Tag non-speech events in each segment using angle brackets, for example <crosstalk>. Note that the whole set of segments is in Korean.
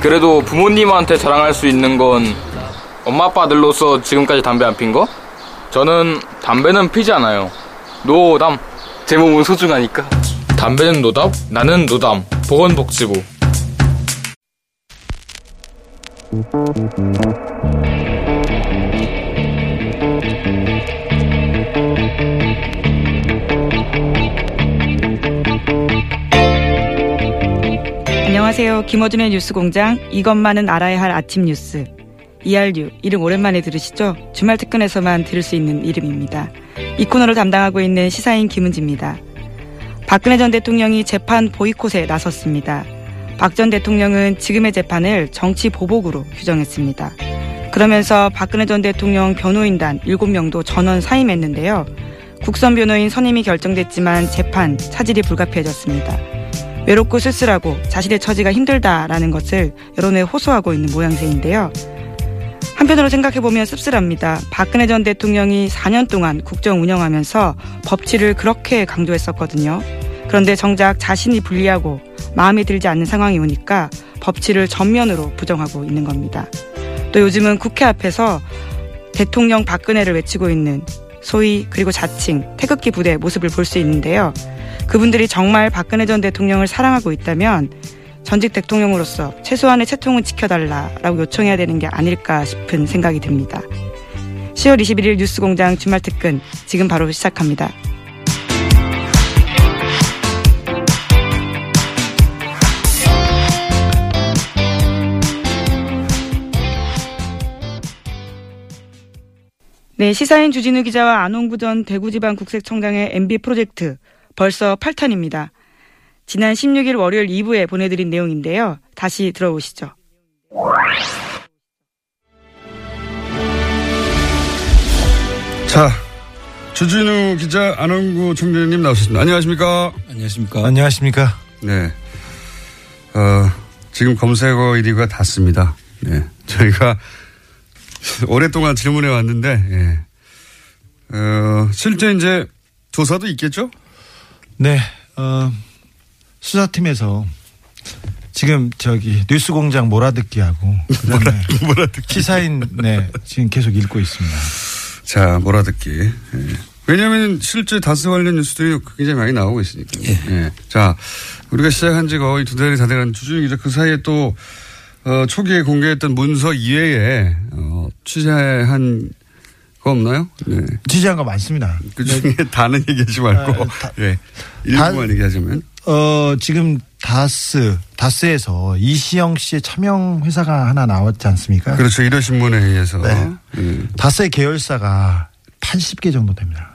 그래도 부모님한테 자랑할 수 있는 건 엄마 아빠들로서 지금까지 담배 안 핀 거? 저는 담배는 피지 않아요. 노담. 제 몸은 소중하니까. 담배는 노답, 나는 노담. 보건복지부. 안녕하세요. 김어준의 뉴스공장 이것만은 알아야 할 아침 뉴스. ERU 이름 오랜만에 들으시죠? 주말 특근에서만 들을 수 있는 이름입니다. 이 코너를 담당하고 있는 시사인 김은지입니다. 박근혜 전 대통령이 재판 보이콧에 나섰습니다. 박 전 대통령은 지금의 재판을 정치 보복으로 규정했습니다. 그러면서 박근혜 전 대통령 변호인단 7명도 전원 사임했는데요. 국선 변호인 선임이 결정됐지만 재판 차질이 불가피해졌습니다. 외롭고 쓸쓸하고 자신의 처지가 힘들다라는 것을 여론에 호소하고 있는 모양새인데요. 한편으로 생각해보면 씁쓸합니다. 박근혜 전 대통령이 4년 동안 국정 운영하면서 법치를 그렇게 강조했었거든요. 그런데 정작 자신이 불리하고 마음에 들지 않는 상황이 오니까 법치를 전면으로 부정하고 있는 겁니다. 또 요즘은 국회 앞에서 대통령 박근혜를 외치고 있는 소위 그리고 자칭 태극기 부대 모습을 볼 수 있는데요. 그분들이 정말 박근혜 전 대통령을 사랑하고 있다면 전직 대통령으로서 최소한의 채통은 지켜달라라고 요청해야 되는 게 아닐까 싶은 생각이 듭니다. 10월 21일 뉴스공장 주말 특근 지금 바로 시작합니다. 네, 시사인 주진우 기자와 안홍구 전 대구지방 국세청장의 MB 프로젝트 벌써 8탄입니다. 지난 16일 월요일 2부에 보내드린 내용인데요. 다시 들어보시죠. 자, 주진우 기자, 안원구 총장님 나오셨습니다. 안녕하십니까? 안녕하십니까. 안녕하십니까. 네. 어, 지금 검색어 1위가 닿습니다. 네. 저희가 오랫동안 질문해 왔는데, 예. 어, 실제 이제 조사도 있겠죠? 네, 어, 수사팀에서 지금 저기 뉴스 공장 몰아듣기하고 그다음에 몰아듣기. 시사인 네 지금 계속 읽고 있습니다. 자, 몰아듣기. 예. 왜냐하면 실제 다스 관련 뉴스들이 굉장히 많이 나오고 있으니까. 예. 자, 우리가 시작한 지가 거의 두 달이 다 돼가는 주중에 기자 그 사이에 또 어, 초기에 공개했던 문서 이외에 어, 취재한 거 없나요? 네. 취재한 거 많습니다. 그 중에 다는 얘기하지 말고 아, 다- 예. 일부만 얘기하자면 어 지금 다스 다스에서 이시영 씨의 차명 회사가 하나 나왔지 않습니까? 그렇죠. 이런 신문에 의해서 네. 음. 다스의 계열사가 80개 정도 됩니다.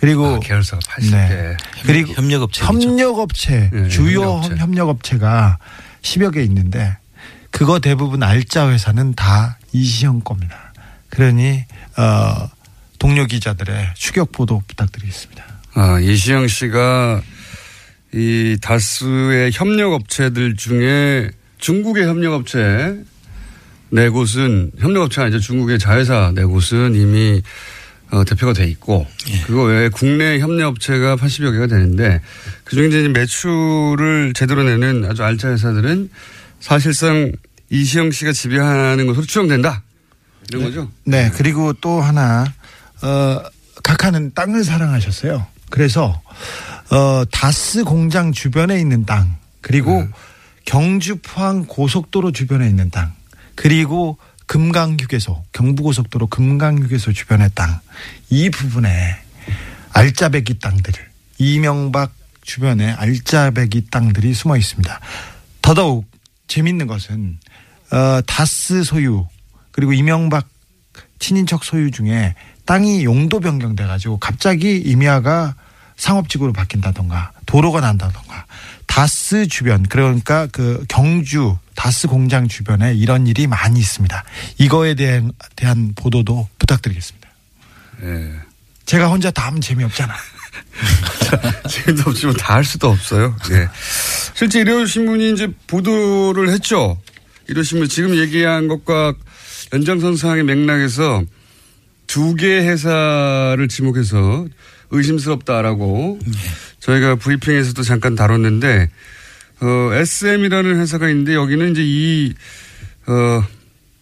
그리고 아, 계열사가 80개. 네. 그리고 협력업체죠. 협력업체 네, 주요 협력업체. 협력업체가 10여 개 있는데 그거 대부분 알짜 회사는 다 이시영 겁니다. 그러니 어 동료 기자들의 추격 보도 부탁드리겠습니다. 아, 이시영 씨가 이 다스의 협력업체들 중에 중국의 협력업체 네 곳은 협력업체가 아니죠. 중국의 자회사 네 곳은 이미 어, 대표가 돼 있고 그거 외에 국내 협력업체가 80여 개가 되는데 그중에 이제 매출을 제대로 내는 아주 알짜 회사들은 사실상 이시영 씨가 지배하는 것으로 추정된다. 이런 거죠. 네, 그리고 또 하나 어 각하는 땅을 사랑하셨어요. 그래서 어 다스 공장 주변에 있는 땅 그리고 경주 포항 고속도로 주변에 있는 땅 그리고 금강휴게소 경부고속도로 금강휴게소 주변의 땅 이 부분에 알짜배기 땅들을 이명박 주변에 알짜배기 땅들이 숨어 있습니다. 더더욱 재밌는 것은 어, 다스 소유 그리고 이명박 친인척 소유 중에 땅이 용도 변경돼 가지고 갑자기 임야가 상업지구로 바뀐다던가 도로가 난다던가 다스 주변 그러니까 그 경주 다스 공장 주변에 이런 일이 많이 있습니다. 이거에 대한 대한 보도도 부탁드리겠습니다. 예. 제가 혼자 다 하면 재미없잖아. <laughs> 책임도 없지만 다 할 수도 없어요. 예. 실제 일요신문이 이제 보도를 했죠. 일요신문 지금 얘기한 것과 연장선 상의 맥락에서 두 개 회사를 지목해서 의심스럽다라고 저희가 브리핑에서도 잠깐 다뤘는데 어, SM이라는 회사가 있는데 여기는 이제 이, 어,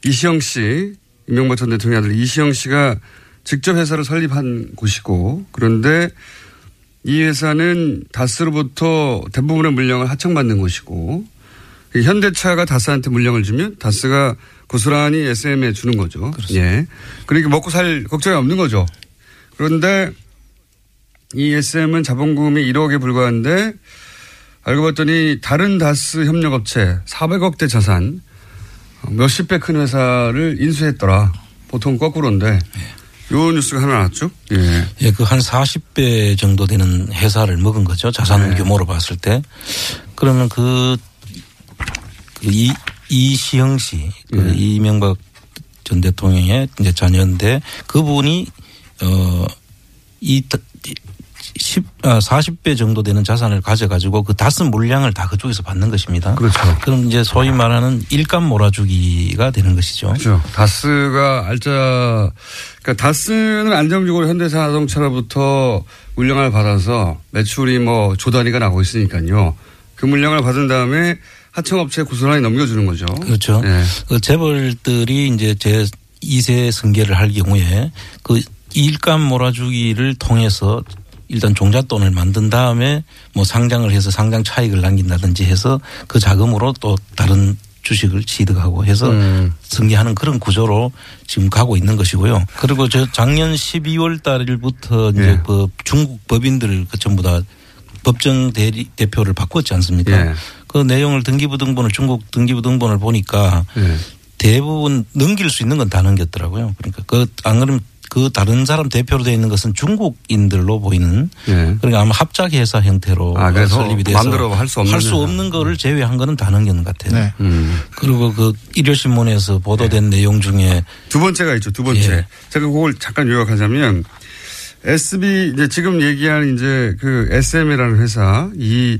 이시영 씨, 이명박 전 대통령 아들 이시영 씨가 직접 회사를 설립한 곳이고 그런데 이 회사는 다스로부터 대부분의 물량을 하청받는 곳이고 현대차가 다스한테 물량을 주면 다스가 고스란히 SM에 주는 거죠. 예. 그러니까 먹고 살 걱정이 없는 거죠. 그런데 이 SM은 자본금이 1억에 불과한데 알고 봤더니 다른 다스 협력업체 400억대 자산 몇십 배 큰 회사를 인수했더라. 보통 거꾸로인데 요 뉴스가 하나 나왔죠. 예. 예, 그 한 40배 정도 되는 회사를 먹은 거죠. 자산 네. 규모로 봤을 때. 그러면 그, 그 이, 이시영 씨, 그 네. 이명박 전 대통령의 이제 자녀인데 그분이, 어, 이, 다- 이 10, 아, 40배 정도 되는 자산을 가져가지고 그 다스 물량을 다 그쪽에서 받는 것입니다. 그렇죠. 그럼 이제 소위 말하는 일감 몰아주기가 되는 것이죠. 그렇죠. 다스가 알짜, 그러니까 다스는 안정적으로 현대차 자동차로부터 물량을 받아서 매출이 뭐 조단위가 나고 있으니까요. 그 물량을 받은 다음에 하청업체에 고스란히 넘겨주는 거죠. 그렇죠. 예. 그 재벌들이 이제 제 2세 승계를 할 경우에 그 일감 몰아주기를 통해서 일단 종잣돈을 만든 다음에 뭐 상장을 해서 상장 차익을 남긴다든지 해서 그 자금으로 또 다른 주식을 취득하고 해서 음. 승계하는 그런 구조로 지금 가고 있는 것이고요. 그리고 저 작년 12월 달부터 이제 예. 그 중국 법인들 그 전부 다 법정 대리 대표를 바꿨지 않습니까? 예. 그 내용을 등기부등본을 중국 등기부등본을 보니까 예. 대부분 넘길 수 있는 건 다 넘겼더라고요. 그러니까 그 안 그러면 그 다른 사람 대표로 되어 있는 것은 중국인들로 보이는 예. 그러니까 아마 합작 회사 형태로 아, 그래서 설립이 돼서 마음대로 할수 없는 할수 회사. 없는 거를 제외한 거는 다 넘기는 것 같아요. 네. 음. 그리고 그 일요신문에서 보도된 내용 중에 두 번째가 있죠. 두 번째. 예. 제가 그걸 잠깐 요약하자면 SB 이제 지금 얘기한 이제 그 SM이라는 회사 이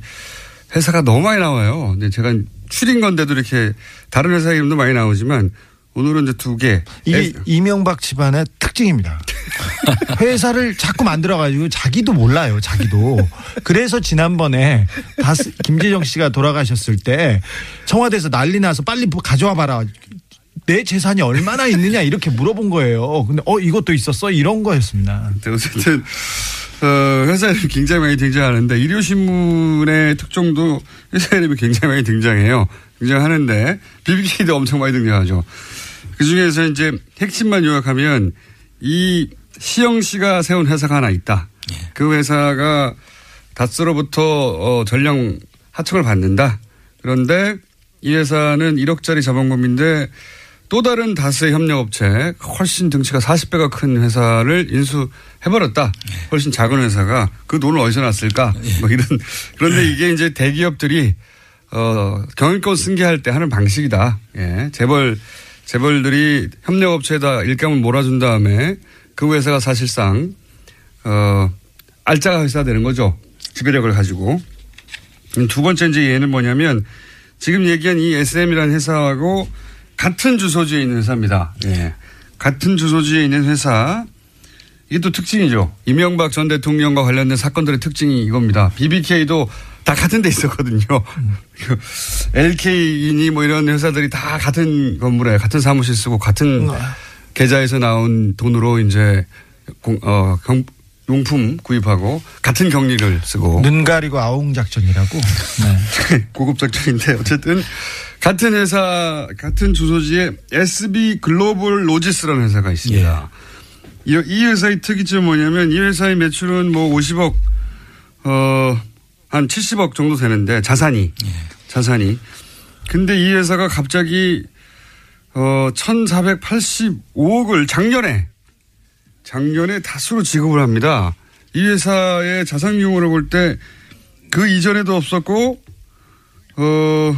회사가 너무 많이 나와요. 근데 제가 추린 건데도 이렇게 다른 회사 이름도 많이 나오지만 오늘은 이제 두 개. 이게 S- 이명박 집안의 특징입니다. <laughs> 회사를 자꾸 만들어가지고 자기도 몰라요, 자기도. 그래서 지난번에 다스, 김재정 씨가 돌아가셨을 때 청와대에서 난리 나서 빨리 뭐 가져와 봐라. 내 재산이 얼마나 있느냐 이렇게 물어본 거예요. 근데 어 이것도 있었어 이런 거였습니다. 네, 어쨌든 어, 회사 이름이 굉장히 많이 등장하는데 일요신문의 특종도 회사 이름이 굉장히 많이 등장해요. 등장하는데 BBK도 엄청 많이 등장하죠. 그 중에서 이제 핵심만 요약하면 이 시영 씨가 세운 회사가 하나 있다. 그 회사가 다스로부터 어, 전량 하청을 받는다. 그런데 이 회사는 1억짜리 자본금인데 또 다른 다스의 협력업체 훨씬 등치가 40배가 큰 회사를 인수해버렸다. 훨씬 작은 회사가 그 돈을 어디서 났을까? 뭐 이런 그런데 이게 이제 대기업들이 어 경영권 승계할 때 하는 방식이다. 예, 재벌 재벌들이 협력업체에다 일감을 몰아준 다음에 그 회사가 사실상 어 알짜가 회사가 되는 거죠. 지배력을 가지고. 음, 두 번째 이제 예는 뭐냐면 지금 얘기한 이 SM이라는 회사하고 같은 주소지에 있는 회사입니다. 예. 같은 주소지에 있는 회사. 이게 또 특징이죠. 이명박 전 대통령과 관련된 사건들의 특징이 이겁니다. BBK도 다 같은 데 있었거든요. <laughs> 그 LK이니 뭐 이런 회사들이 다 같은 건물에 같은 사무실 쓰고 같은 계좌에서 나온 돈으로 이제 공, 어, 경, 용품 구입하고 같은 격리를 쓰고 눈 가리고 아웅 작전이라고. 네. <laughs> 고급 작전인데 어쨌든 같은 회사 같은 주소지에 SB 글로벌 로지스라는 회사가 있습니다. 이, 이 회사의 특이점 뭐냐면 이 회사의 매출은 뭐 50억 어한 70억 정도 되는데 자산이 자산이 근데 이 회사가 갑자기 어 1,485억을 작년에 작년에 다수로 지급을 합니다. 이 회사의 자산 규모를 볼 때 그 이전에도 없었고 어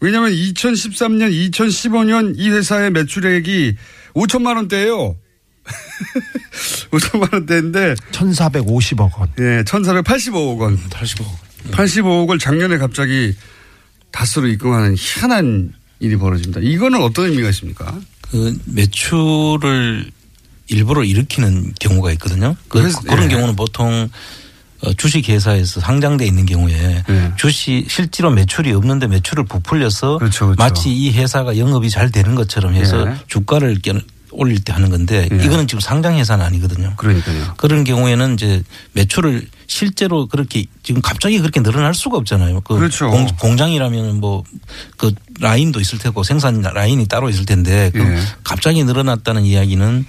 왜냐하면 2013년, 2015년 이 회사의 매출액이 5천만 원대예요. <laughs> 5천만 원대인데 1,450억 원. 예, 1,485억 원. 85억. 85억을 작년에 갑자기 다스로 입금하는 희한한 일이 벌어집니다. 이거는 어떤 의미가 있습니까? 그 매출을 일부러 일으키는 경우가 있거든요. 그, 런 예. 경우는 보통 어, 주식회사에서 상장돼 있는 경우에 예. 주식 실제로 매출이 없는데 매출을 부풀려서 그렇죠, 그렇죠. 마치 이 회사가 영업이 잘 되는 것처럼 해서 예. 주가를 깨- 올릴 때 하는 건데 예. 이거는 지금 상장 회사는 아니거든요. 그러니까요. 그런 경우에는 이제 매출을 실제로 그렇게 지금 갑자기 그렇게 늘어날 수가 없잖아요. 그 그렇죠. 공, 장이라면 뭐 그 라인도 있을 테고 생산 라인이 따로 있을 텐데 그 예. 갑자기 늘어났다는 이야기는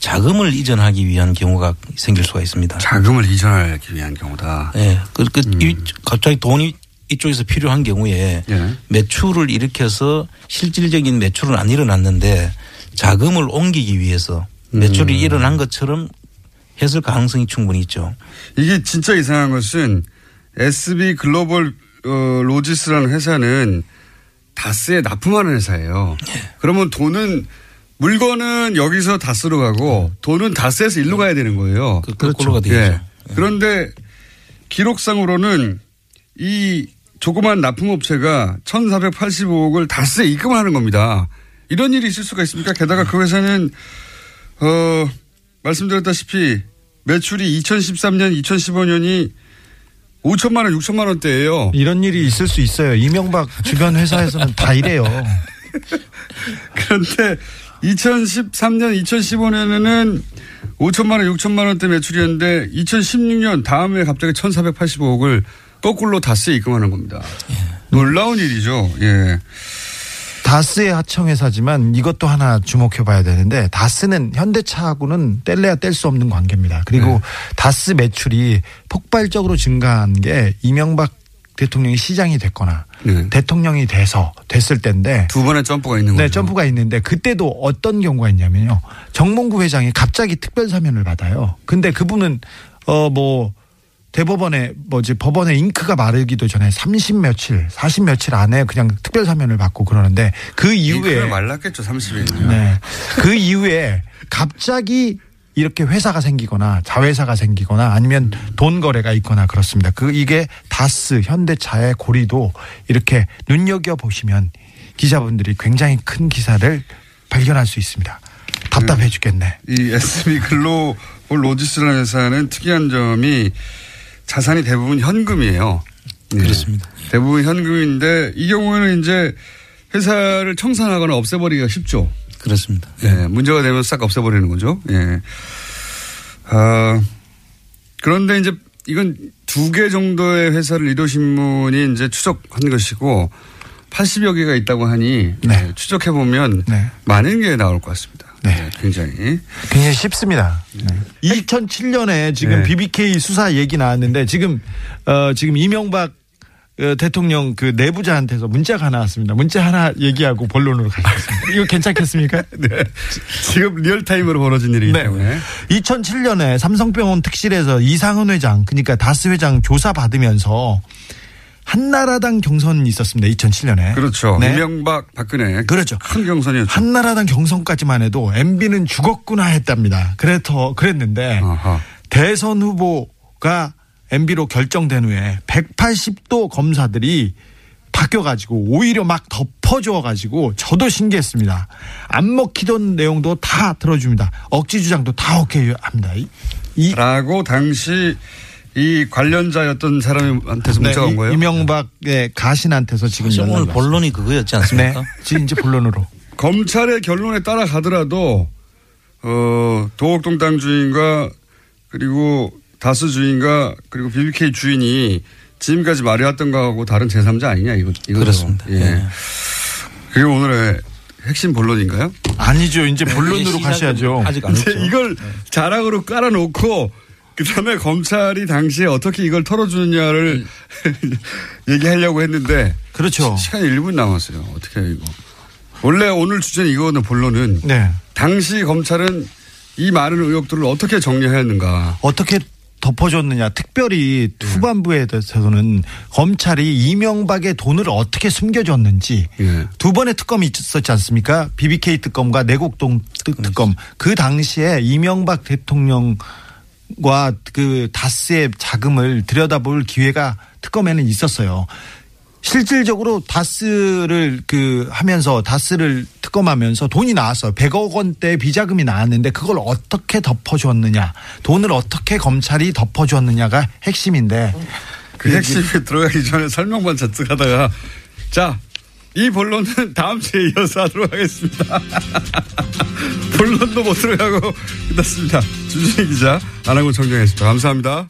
자금을 이전하기 위한 경우가 생길 수가 있습니다. 자금을 이전하기 위한 경우다. 예. 그, 그 이- 갑자기 돈이 이쪽에서 필요한 경우에 예. 매출을 일으켜서 실질적인 매출은 안 일어났는데 자금을 옮기기 위해서 매출이 음. 일어난 것처럼 했을 가능성이 충분히 있죠. 이게 진짜 이상한 것은 SB 글로벌 어, 로지스라는 회사는 다스에 납품하는 회사예요. 그러면 돈은 물건은 여기서 다스로 가고 돈은 다스에서 일로 가야 되는 거예요. 그, 거꾸로가 되죠. 예. 그런데 기록상으로는 이 조그만 납품업체가 1,485억을 다스에 입금을 하는 겁니다. 이런 일이 있을 수가 있습니까? 게다가 그 회사는 어 말씀드렸다시피 매출이 2013년, 2015년이 5천만 원, 6천만 원대예요. 이런 일이 있을 수 있어요. 이명박 주변 회사에서는 다 이래요. <laughs> 그런데 2013년, 2015년에는 5천만 원, 6천만 원대 매출이었는데 2016년 다음에 갑자기 1,485억을 거꾸로 다스에 입금하는 겁니다. 놀라운 일이죠. 예. 다스의 하청회사지만 이것도 하나 주목해 봐야 되는데 다스는 현대차하고는 뗄래야 뗄 수 없는 관계입니다. 그리고 네. 다스 매출이 폭발적으로 증가한 게 이명박 대통령이 시장이 됐거나 네. 대통령이 돼서 됐을 때인데 두 번의 점프가 있는 거죠. 네, 점프가 있는데 그때도 어떤 경우가 있냐면요. 정몽구 회장이 갑자기 특별 사면을 받아요. 근데 그분은 어뭐 대법원에 뭐지 법원에 잉크가 마르기도 전에 30 며칠, 40 며칠 안에 그냥 특별 사면을 받고 그러는데 그 이후에 말랐겠죠, 30일이면. 네. 그 이후에 갑자기 이렇게 회사가 생기거나 자회사가 생기거나 아니면 돈 거래가 있거나 그렇습니다. 그 이게 다스 현대차의 고리도 이렇게 눈여겨 보시면 기자분들이 굉장히 큰 기사를 발견할 수 있습니다. 답답해 죽겠네. 이 SB 글로벌 로지스라는 회사는 특이한 점이 자산이 대부분 현금이에요. 예. 그렇습니다. 대부분 현금인데 이 경우에는 이제 회사를 청산하거나 없애버리기가 쉽죠. 그렇습니다. 예, 문제가 되면 싹 없애버리는 거죠. 예. 아, 그런데 이제 이건 두 개 정도의 회사를 일요신문이 이제 추적한 것이고 80여 개가 있다고 하니 네. 예, 추적해 보면 네. 많은 게 나올 것 같습니다. 네. 예, 굉장히. 굉장히 쉽습니다. 2007년에 지금 네. BBK 수사 얘기 나왔는데 지금 어 지금 이명박 어, 대통령 그 내부자한테서 문자가 하나 왔습니다. 문자 하나 얘기하고 본론으로 가겠습니다. 이거 괜찮겠습니까? <laughs> 네. 지금 리얼타임으로 벌어진 일이기 네. 때문에. 2007년에 삼성병원 특실에서 이상은 회장, 그러니까 다스 회장 조사 받으면서 한나라당 경선이 있었습니다. 2007년에. 그렇죠. 네. 이명박 박근혜. 그렇죠. 큰 경선이었죠. 한나라당 경선까지만 해도 MB는 죽었구나 했답니다. 그래서 그랬는데 아하. 대선 후보가 MB로 결정된 후에 180도 검사들이 바뀌어가지고 오히려 막 덮어줘가지고 저도 신기했습니다. 안 먹히던 내용도 다 들어줍니다. 억지 주장도 다 오케이 합니다. 이, 이 라고 당시 이 관련자였던 사람한테서 네, 문자가 온 거예요. 이- 이명박의 가신한테서 지금 오늘. 본론이 그거였지 네, 않습니까? 지금 이제 본론으로. <laughs> 검찰의 결론에 따라가더라도 어, 도곡동땅 주인과 그리고 다스 주인과 그리고 BBK 주인이 지금까지 말해왔던 거하고 다른 제3자 아니냐 이거 이거죠. 그렇습니다. 예. 네. 그게 오늘의 핵심 본론인가요? 아니죠. 이제 본론으로 시작은 가셔야죠. 아직 안 했죠. 이걸 자락으로 깔아놓고 그다음에 검찰이 당시에 어떻게 이걸 털어주느냐를 <laughs> 얘기하려고 했는데 그렇죠. 시, 간이 1분 남았어요. 어떻게 해요 이거? 원래 오늘 주제는 이거는 본론은 네. 당시 검찰은 이 많은 의혹들을 어떻게 정리하였는가. 어떻게 덮어줬느냐. 특별히 후반부에 대해서는 검찰이 이명박의 돈을 어떻게 숨겨줬는지 예. 두 번의 특검이 있었지 않습니까? BBK 특검과 내곡동 특- 특검. 그 당시에 이명박 대통령 과그 다스의 자금을 들여다볼 기회가 특검에는 있었어요. 실질적으로 다스를 그 하면서 다스를 특검하면서 돈이 나왔어요. 100억 원대 비자금이 나왔는데 그걸 어떻게 덮어주었느냐. 돈을 어떻게 검찰이 덮어주었느냐가 핵심인데 그 핵심에 들어가기 전에 설명만 잔뜩 하다가 자, 이 본론은 다음 주에 이어서 하도록 하겠습니다. <laughs> 본론도 못 들어가고 끝났습니다. 주진희 기자, 안하고 청정했습니다. 감사합니다.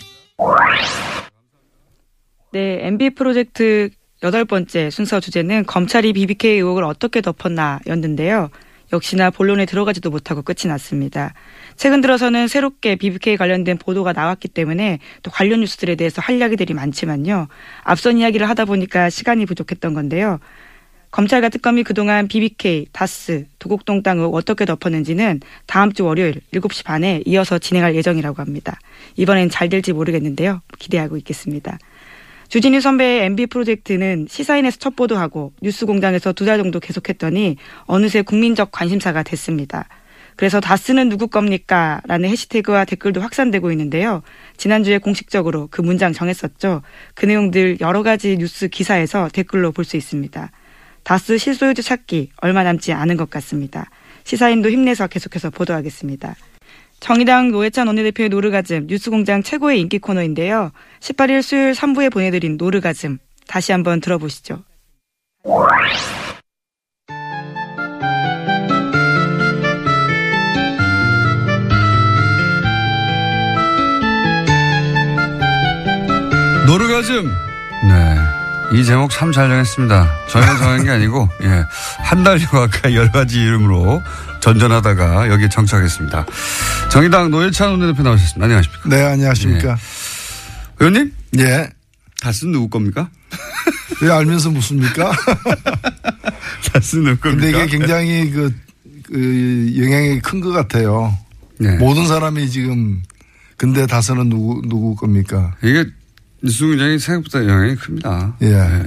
네, MB 프로젝트 여덟 번째 순서 주제는 검찰이 BBK 의혹을 어떻게 덮었나였는데요. 역시나 본론에 들어가지도 못하고 끝이 났습니다. 최근 들어서는 새롭게 BBK 관련된 보도가 나왔기 때문에 또 관련 뉴스들에 대해서 할 이야기들이 많지만요. 앞선 이야기를 하다 보니까 시간이 부족했던 건데요. 검찰과 특검이 그동안 BBK, 다스, 도곡동 땅 의혹 어떻게 덮었는지는 다음 주 월요일 7시 반에 이어서 진행할 예정이라고 합니다. 이번엔 잘 될지 모르겠는데요. 기대하고 있겠습니다. 주진우 선배의 MB 프로젝트는 시사인에서 첫 보도하고 뉴스공장에서 두 달 정도 계속했더니 어느새 국민적 관심사가 됐습니다. 그래서 다스는 누구 겁니까? 라는 해시태그와 댓글도 확산되고 있는데요. 지난주에 공식적으로 그 문장 정했었죠. 그 내용들 여러 가지 뉴스 기사에서 댓글로 볼 수 있습니다. 다스 실소유주 찾기 얼마 남지 않은 것 같습니다. 시사인도 힘내서 계속해서 보도하겠습니다. 정의당 노회찬 원내대표의 노르가즘 뉴스공장 최고의 인기 코너인데요. 18일 수요일 3부에 보내드린 노르가즘 다시 한번 들어보시죠. 노르가즘. 네. 이 제목 참 잘 정했습니다. 저희가 <laughs> 정한 게 아니고, 예. 한 달여 가까이 여러 가지 이름으로 전전하다가 여기에 정착했습니다. 정의당 노예찬 원내대표 나오셨습니다. 안녕하십니까. 네, 안녕하십니까. 의원님? 예. 다스는 누구 겁니까? <laughs> 왜 알면서 묻습니까? <laughs> 다스는 누구 겁니까? 근데 이게 굉장히 그, 그 영향이 큰 것 같아요. 네. 모든 사람이 지금 근데 다스는 누구, 누구 겁니까? 이게 뉴스공장이 생각보다 영향이 큽니다. 예.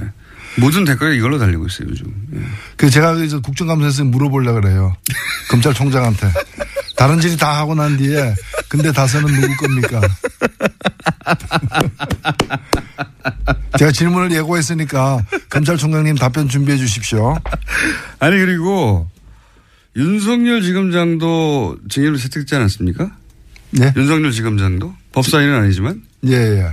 모든 댓글이 이걸로 달리고 있어요, 요즘. 예. 그 제가 그래서 국정감사에서 물어보려고 그래요. 검찰총장한테. <laughs> 다른 질이 다 하고 난 뒤에 근데 다스는 누구 겁니까? <laughs> 제가 질문을 예고했으니까 검찰총장님 답변 준비해 주십시오. 아니, 그리고 윤석열 지검장도 증인으로 채택되지 않았습니까? 네? 윤석열 지검장도? 법사위는 아니지만, 예, 예.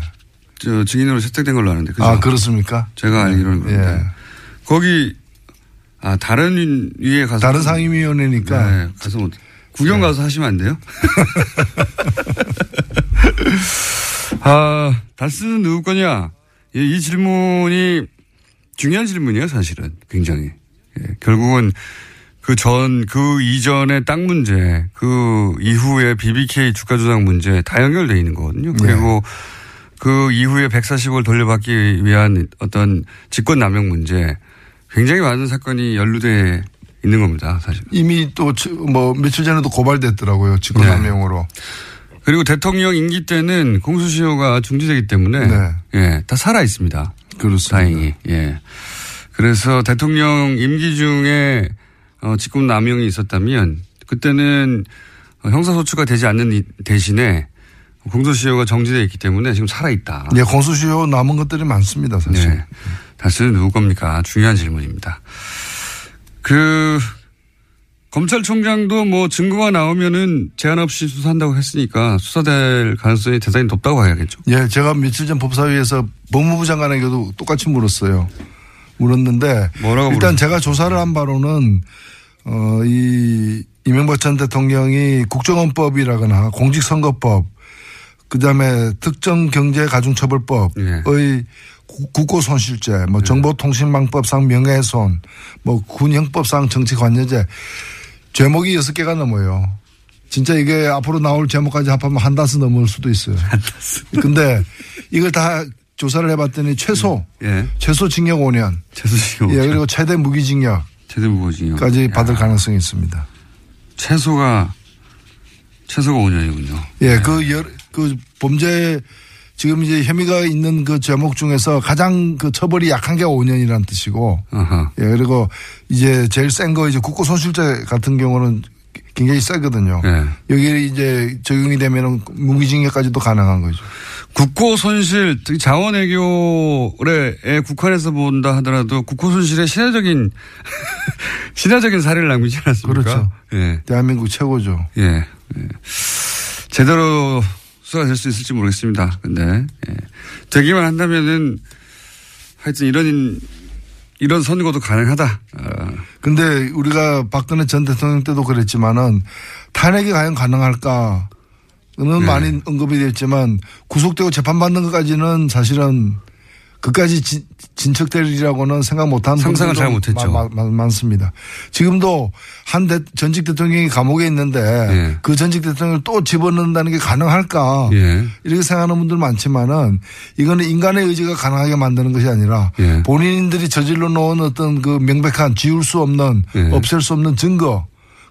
저 증인으로 채택된 걸로 아는데. 그죠? 아, 그렇습니까? 제가 알기로는 그런데. 예. 거기, 아, 다른 위에 가서. 다른 상임위원회니까. 네, 가서 뭐, 구경 가서 하시면 안 돼요? <laughs> 아, 다스는 누구 거냐? 예, 이 질문이 중요한 질문이에요, 사실은. 굉장히. 예, 결국은 그 전, 그 이전의 땅 문제, 그 이후에 BBK 주가 조작 문제 다 연결되어 있는 거거든요. 그리고 그 이후에 140을 돌려받기 위한 어떤 직권 남용 문제 굉장히 많은 사건이 연루돼 있는 겁니다, 사실. 이미 또 뭐 며칠 전에도 고발됐더라고요. 직권남용으로. 그리고 대통령 임기 때는 공수시효가 중지되기 때문에 네. 예, 다 살아 있습니다. 그렇습니다. 다행히. 예. 그래서 대통령 임기 중에 어, 직권 남용이 있었다면 그때는 어, 형사소추가 되지 않는 이- 대신에 공소시효가 정지되어 있기 때문에 지금 살아 있다. 예, 공수시효 남은 것들이 많습니다, 사실. 네. 다스는 누구 겁니까? 중요한 질문입니다. 그 검찰총장도 뭐 증거가 나오면은 제한 없이 수사한다고 했으니까 수사될 가능성이 대단히 높다고 봐야겠죠. 예, 제가 며칠 전 법사위에서 법무부 장관에게도 똑같이 물었어요. 물었는데 뭐라고 일단 물었어요? 제가 조사를 한 바로는 어, 이 이명박 전 대통령이 국정원법이라거나 공직선거법 그다음에 특정 경제 가중처벌법의 예. 구- 국고 손실죄, 뭐 정보통신망법상 명예훼손, 뭐 군형법상 정치관여죄 제목이 여섯 개가 넘어요. 진짜 이게 앞으로 나올 제목까지 합하면 한 다스 넘을 수도 있어요. 근데 이걸 다 조사를 해봤더니 최소 예. 최소 징역 5년, 최소시효. 예 그리고 최대 무기징역까지 최대 무고징역. 받을 야, 가능성이 있습니다. 최소가 최소가 5년이군요. 예, 그 여, 그 범죄 지금 이제 혐의가 있는 그 제목 중에서 가장 그 처벌이 약한 게 5년이라는 뜻이고 아하. 예, 그리고 이제 제일 센 거 이제 국고 손실죄 같은 경우는 굉장히 세거든요. 예. 여기 이제 적용이 되면은 무기징역까지도 가능한 거죠. 국고 손실, 자원외교에 국한해서 본다 하더라도 국고 손실의 신화적인 <laughs> 신화적인 사례를 남기지 않았습니까? 그렇죠. 예. 대한민국 최고죠. 예. 예. 제대로 수사가 될 수 있을지 모르겠습니다. 근데 예. 되기만 한다면은 하여튼 이런 이런 선거도 가능하다. 아, 근데 우리가 박근혜 전 대통령 때도 그랬지만은 탄핵이 과연 가능할까는 네. 많이 언급이 됐지만 구속되고 재판받는 것까지는 사실은 그까지 진, 진척되리라고는 생각 못한 상상을 잘 못했죠. 마- 마- 많습니다. 지금도 한 대- 전직 대통령이 감옥에 있는데 예. 그 전직 대통령을 또 집어넣는다는 게 가능할까 예. 이렇게 생각하는 분들 많지만은 이거는 인간의 의지가 가능하게 만드는 것이 아니라 예. 본인들이 저질러 놓은 어떤 그 명백한 지울 수 없는 예. 없앨 수 없는 증거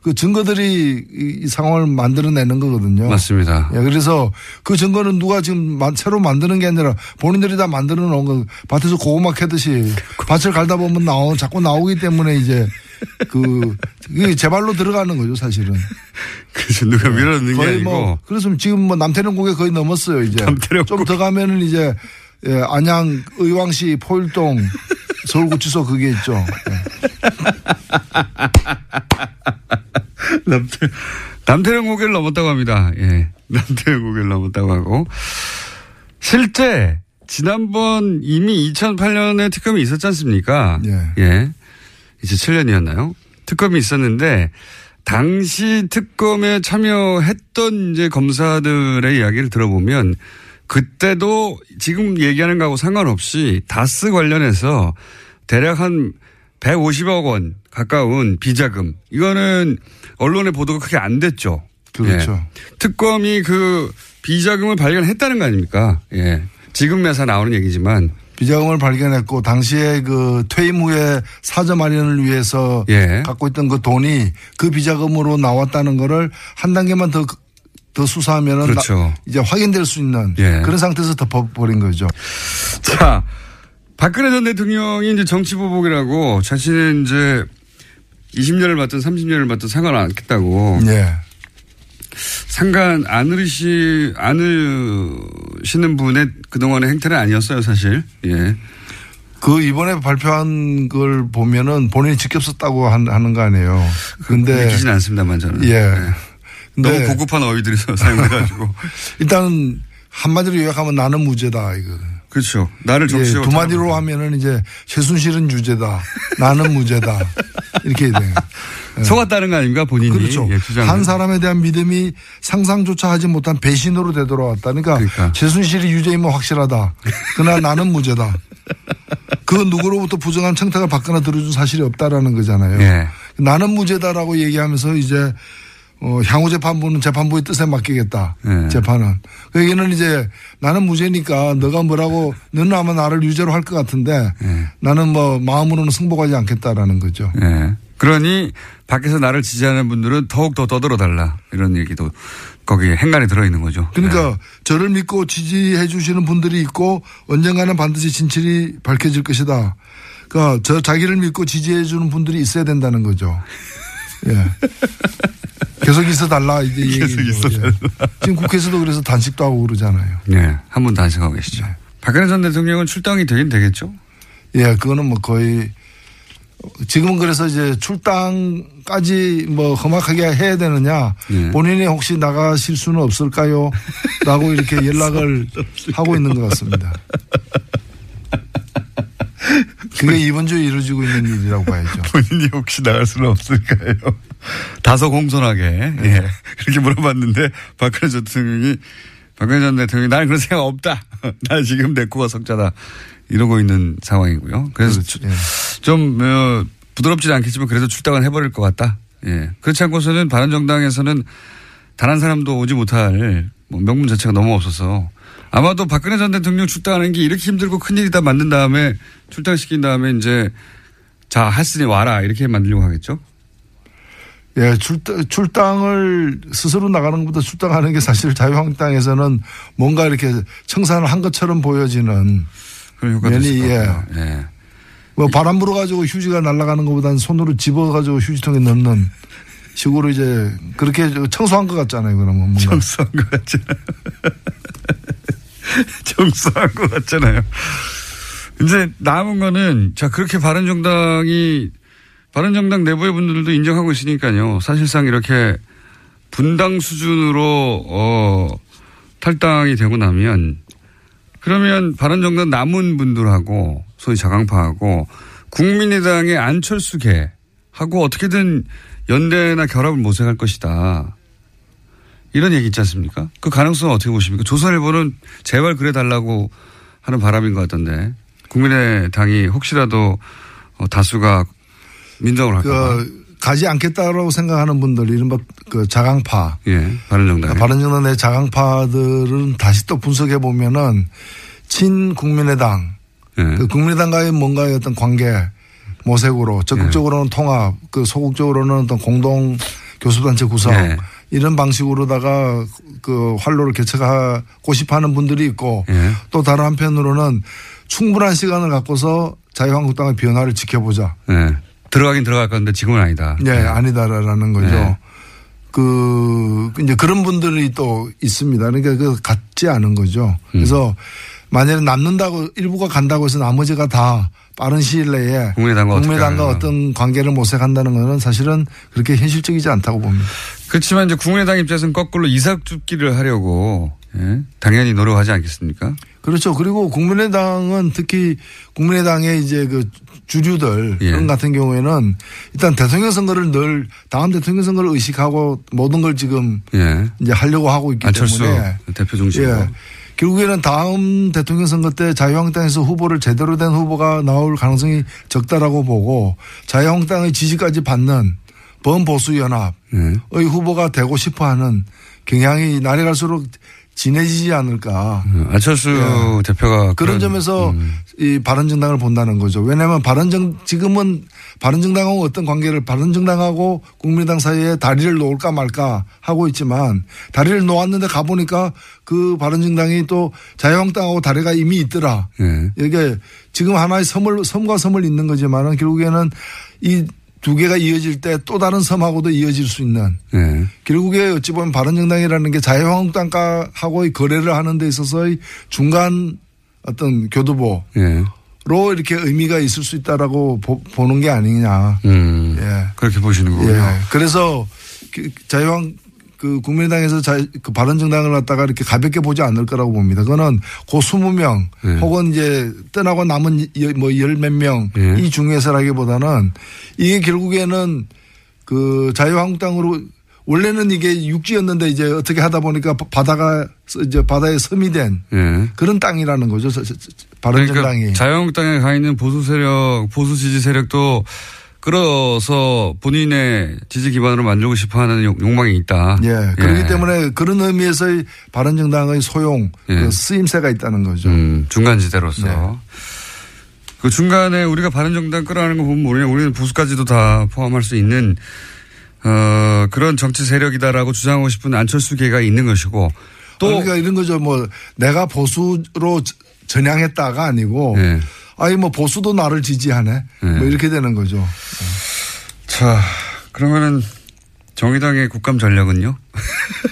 그 증거들이 이, 이 상황을 만들어내는 거거든요. 맞습니다. 예, 그래서 그 증거는 누가 지금 만- 새로 만드는 게 아니라 본인들이 다 만들어 놓은 거 밭에서 고구마 캐듯이 밭을 갈다 보면 나오 자꾸 나오기 때문에 이제 그 이게 제 발로 들어가는 거죠 사실은. 그래서 누가 밀어넣는 게 거의 아니고 뭐 그래서 지금 뭐 남태령 국에 거의 넘었어요 이제. 남태령 좀더 가면은 이제 예, 안양 의왕시 포일동 서울구치소 그게 있죠. 예. <laughs> 남태, 남태령 고개를 넘었다고 합니다. 예. 남태령 고개를 넘었다고 하고. 실제, 지난번 이미 2008년에 특검이 있었지 않습니까? 예. 예. 2007년이었나요? 특검이 있었는데, 당시 특검에 참여했던 이제 검사들의 이야기를 들어보면, 그때도 지금 얘기하는 거하고 상관없이 다스 관련해서 대략 한 150억 원 가까운 비자금. 이거는 언론의 보도가 크게 안 됐죠. 그렇죠. 예. 특검이 그 비자금을 발견했다는 거 아닙니까? 예. 지금 매사 나오는 얘기지만. 비자금을 발견했고 당시에 그 퇴임 후에 사저 마련을 위해서 예. 갖고 있던 그 돈이 그 비자금으로 나왔다는 거를 한 단계만 더, 더 수사하면은 그렇죠. 나- 이제 확인될 수 있는 예. 그런 상태에서 덮어버린 거죠. 자, 박근혜 전 대통령이 이제 정치보복이라고 자신은 이제 20년을 맡든 30년을 맡든 상관 않겠다고 예. 상관 안으시 안으시는 분의 그동안의 행태는 아니었어요, 사실. 예. 그 이번에 발표한 걸 보면은 본인이 직접 썼다고 한- 하는 거 아니에요. 근데 믿기진 않습니다만 저는. 예. 너무 근데 고급한 어휘들이 <laughs> 사용해가지고. <laughs> 일단 한마디로 요약하면 나는 무죄다 이거. 그렇죠. 나를 예, 정치적 두 마디로 하면은 이제 최순실은 유죄다. 나는 무죄다. 이렇게 돼요. <laughs> 속았다는 거 아닙니까 본인이? 그렇죠. 예. 한 사람에 대한 믿음이 상상조차 하지 못한 배신으로 되돌아왔다. 그러니까, 그러니까. 최순실이 유죄임은 확실하다. 그러나 나는 무죄다. 그 누구로부터 부정한 청탁을 받거나 들어준 사실이 없다라는 거잖아요. 예. 나는 무죄다라고 얘기하면서 이제 어, 향후 재판부는 재판부의 뜻에 맡기겠다. 예. 재판은. 그 얘기는 이제 나는 무죄니까 너가 뭐라고 너는 아마 나를 유죄로 할 것 같은데 예. 나는 뭐 마음으로는 승복하지 않겠다라는 거죠. 예. 그러니 밖에서 나를 지지하는 분들은 더욱 더 떠들어 달라 이런 얘기도 거기에 행간에 들어 있는 거죠. 그러니까 예. 저를 믿고 지지해 주시는 분들이 있고 언젠가는 반드시 진실이 밝혀질 것이다. 그러니까 저 자기를 믿고 지지해 주는 분들이 있어야 된다는 거죠. 예. <laughs> 계속 있어 달라 이제 이 계속. 있어 예. 달라. 지금 국회에서도 그래서 단식도 하고 그러잖아요. 예. 한분 단식하고 계시죠. 네. 박근혜 전 대통령은 출당이 되긴 되겠죠. 예, 그거는 뭐 거의 지금은 그래서 이제 출당까지 뭐 험악하게 해야 되느냐 예. 본인이 혹시 나가실 수는 없을까요? 라고 이렇게 <laughs> 연락을 하고 있는 것 같습니다. 그게 이번 주에 이루어지고 있는 일이라고 봐야죠. <laughs> 본인이 혹시 나갈 수는 없을까요? 다소 공손하게 예. 그렇게 물어봤는데 박근혜 전 대통령이 박근혜 전 대통령이 나는 그런 생각 없다. <laughs> 나 지금 내 코가 석자다. 이러고 있는 상황이고요. 그래서 주- 예. 좀 어, 부드럽지는 않겠지만 그래도 출당을 해버릴 것 같다. 예. 그렇지 않고서는 바른정당에서는 단 한 사람도 오지 못할 뭐 명분 자체가 너무 없어서 아마도 박근혜 전 대통령 출당하는 게 이렇게 힘들고 큰일이다 만든 다음에 출당시킨 다음에 이제 자, 했으니 와라. 이렇게 만들려고 하겠죠? 예, 출당, 출당을 스스로 나가는 것보다 출당하는 게 사실 자유한국당에서는 뭔가 이렇게 청산을 한 것처럼 보여지는 면이, 예. 예. 뭐 바람 불어가지고 휴지가 날아가는 것보다는 손으로 집어가지고 휴지통에 넣는 식으로 이제 그렇게 청소한 것 같잖아요. 그러면 뭔가. 청소한 것 같잖아요. <laughs> 청소한 것 같잖아요. 이제 남은 거는 자 그렇게 바른정당이 바른정당 내부의 분들도 인정하고 있으니까요. 사실상 이렇게 분당 수준으로 어 탈당이 되고 나면 그러면 바른정당 남은 분들하고 소위 자강파하고 국민의당의 안철수계 하고 어떻게든 연대나 결합을 모색할 것이다. 이런 얘기 있지 않습니까? 그 가능성은 어떻게 보십니까? 조선일보는 제발 그래 달라고 하는 바람인 것 같던데 국민의당이 혹시라도 어, 다수가 민정을 할까? 그 가지 않겠다라고 생각하는 분들 이른바 그 자강파 예, 바른정당. 바른정당 내 자강파들은 다시 또 분석해 보면은 친 국민의당 예. 그 국민의당과의 뭔가의 어떤 관계 모색으로 적극적으로는 통합 그 소극적으로는 어떤 공동 교섭단체 구성 예. 이런 방식으로다가 그 활로를 개척하고 싶어 하는 분들이 있고 예. 또 다른 한편으로는 충분한 시간을 갖고서 자유한국당의 변화를 지켜보자. 예. 들어가긴 들어갈 건데 지금은 아니다. 네, 아니다라는 거죠. 네. 그 이제 그런 분들이 또 있습니다. 그러니까 그 같지 않은 거죠. 그래서 만약에 남는다고 일부가 간다고 해서 나머지가 다 빠른 시일 내에 국민의당과 국민의당과. 어떤 관계를 모색한다는 것은 사실은 그렇게 현실적이지 않다고 봅니다. 그렇지만 이제 국민의당 입장에서는 거꾸로 이삭줍기를 하려고 예? 당연히 노력하지 않겠습니까? 그렇죠. 그리고 국민의당은 특히 국민의당의 이제 그 주류들 예. 그런 같은 경우에는 일단 대통령 선거를 늘 다음 대통령 선거를 의식하고 모든 걸 지금 예. 이제 하려고 하고 있기 안철수 때문에 대표 중심으로. 예. 결국에는 다음 대통령 선거 때 자유한국당에서 후보를 제대로 된 후보가 나올 가능성이 적다라고 보고 자유한국당의 지지까지 받는 범보수연합의 예. 후보가 되고 싶어하는 경향이 날이 갈수록 진해지지 않을까. 음, 안철수 예. 대표가 그런 점에서 이 바른정당을 본다는 거죠. 왜냐하면 바른정 지금은 바른정당하고 어떤 관계를 바른정당하고 국민의당 사이에 다리를 놓을까 말까 하고 있지만 다리를 놓았는데 가 보니까 그 바른정당이 또 자유한국당하고 다리가 이미 있더라. 예. 이게 지금 하나의 섬을 섬과 섬을 잇는 거지만은 결국에는 이 두 개가 이어질 때 또 다른 섬하고도 이어질 수 있는 예. 결국에 어찌 보면 바른정당이라는 게 자유한국당과하고의 거래를 하는 데 있어서의 중간 어떤 교두보로 예. 이렇게 의미가 있을 수 있다라고 보, 보는 게 아니냐. 음. 예. 그렇게 보시는 거군요. 예. 그래서 그 자유한 그 국민의당에서 자, 그 바른정당을 갖다가 이렇게 가볍게 보지 않을 거라고 봅니다. 그거는 고 20명 예. 혹은 이제 떠나고 남은 뭐 열 몇 명이 예. 중에서라기보다는 이게 결국에는 그 자유한국당으로 원래는 이게 육지였는데 이제 어떻게 하다 보니까 바다가 이제 바다에 섬이 된 예. 그런 땅이라는 거죠. 바른정당이. 그러니까 자유한국당에 가 있는 보수 세력, 보수 지지 세력도 끌어서 본인의 지지 기반으로 만들고 싶어 하는 욕- 욕망이 있다. 예. 그렇기 때문에 그런 의미에서의 바른정당의 소용, 예. 그 쓰임새가 있다는 거죠. 음, 중간지대로서. 네. 그 중간에 우리가 바른정당 끌어가는 거 보면 우리는, 우리는 보수까지도 다 포함할 수 있는 어, 그런 정치 세력이다라고 주장하고 싶은 안철수계가 있는 것이고 또 그러니까 이런 거죠. 뭐 내가 보수로 저- 전향했다가 아니고 예. 아니 뭐 보수도 나를 지지하네. 예. 뭐 이렇게 되는 거죠. 자, 그러면은 정의당의 국감 전략은요?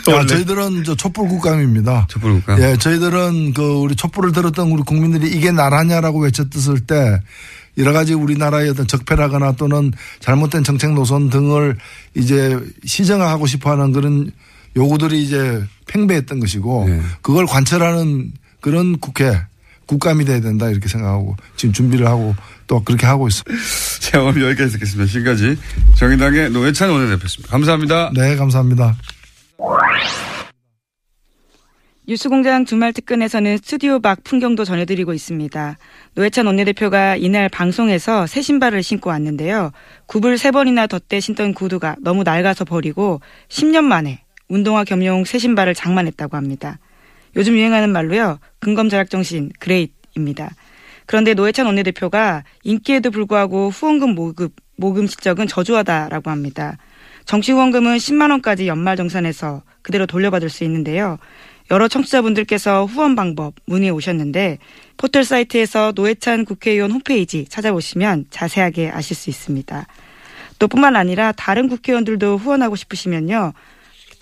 아, 저희들은 저 촛불 국감입니다. 촛불 국감. 예, 저희들은 그 우리 촛불을 들었던 우리 국민들이 이게 나라냐라고 외쳤을 때 여러 가지 우리나라의 어떤 적폐라거나 또는 잘못된 정책 노선 등을 이제 시정하고 싶어 하는 그런 요구들이 이제 팽배했던 것이고 예. 그걸 관철하는 그런 국회 국감이 돼야 된다 이렇게 생각하고 지금 준비를 하고 또 그렇게 하고 있습니다. 자, 오늘 여기까지 듣겠습니다. 지금까지 정의당의 노회찬 원내대표였습니다. 감사합니다. 네, 감사합니다. 뉴스공장 주말 특근에서는 스튜디오 밖 풍경도 전해드리고 있습니다. 노회찬 원내대표가 이날 방송에서 새 신발을 신고 왔는데요. 굽을 세 번이나 덧대 신던 구두가 너무 낡아서 버리고 10년 만에 운동화 겸용 새 신발을 장만했다고 합니다. 요즘 유행하는 말로요. 근검절약 정신 그레이트입니다. 그런데 노회찬 원내대표가 인기에도 불구하고 후원금 모금, 모금 실적은 저조하다라고 합니다. 정치 후원금은 10만 원까지 연말 정산해서 그대로 돌려받을 수 있는데요. 여러 청취자분들께서 후원 방법 문의해 오셨는데 포털 사이트에서 노회찬 국회의원 홈페이지 찾아보시면 자세하게 아실 수 있습니다. 또 뿐만 아니라 다른 국회의원들도 후원하고 싶으시면요.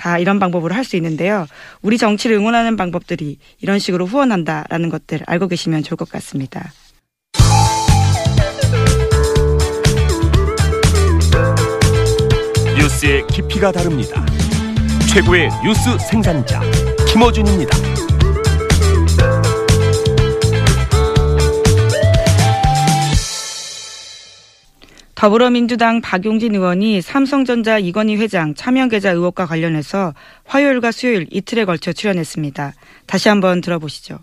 다 이런 방법으로 할 수 있는데요. 우리 정치를 응원하는 방법들이 이런 식으로 후원한다라는 것들 알고 계시면 좋을 것 같습니다. 뉴스의 깊이가 다릅니다. 최고의 뉴스 생산자 김어준입니다. 더불어민주당 박용진 의원이 삼성전자 이건희 회장 차명 계좌 의혹과 관련해서 화요일과 수요일 이틀에 걸쳐 출연했습니다. 다시 한번 들어보시죠.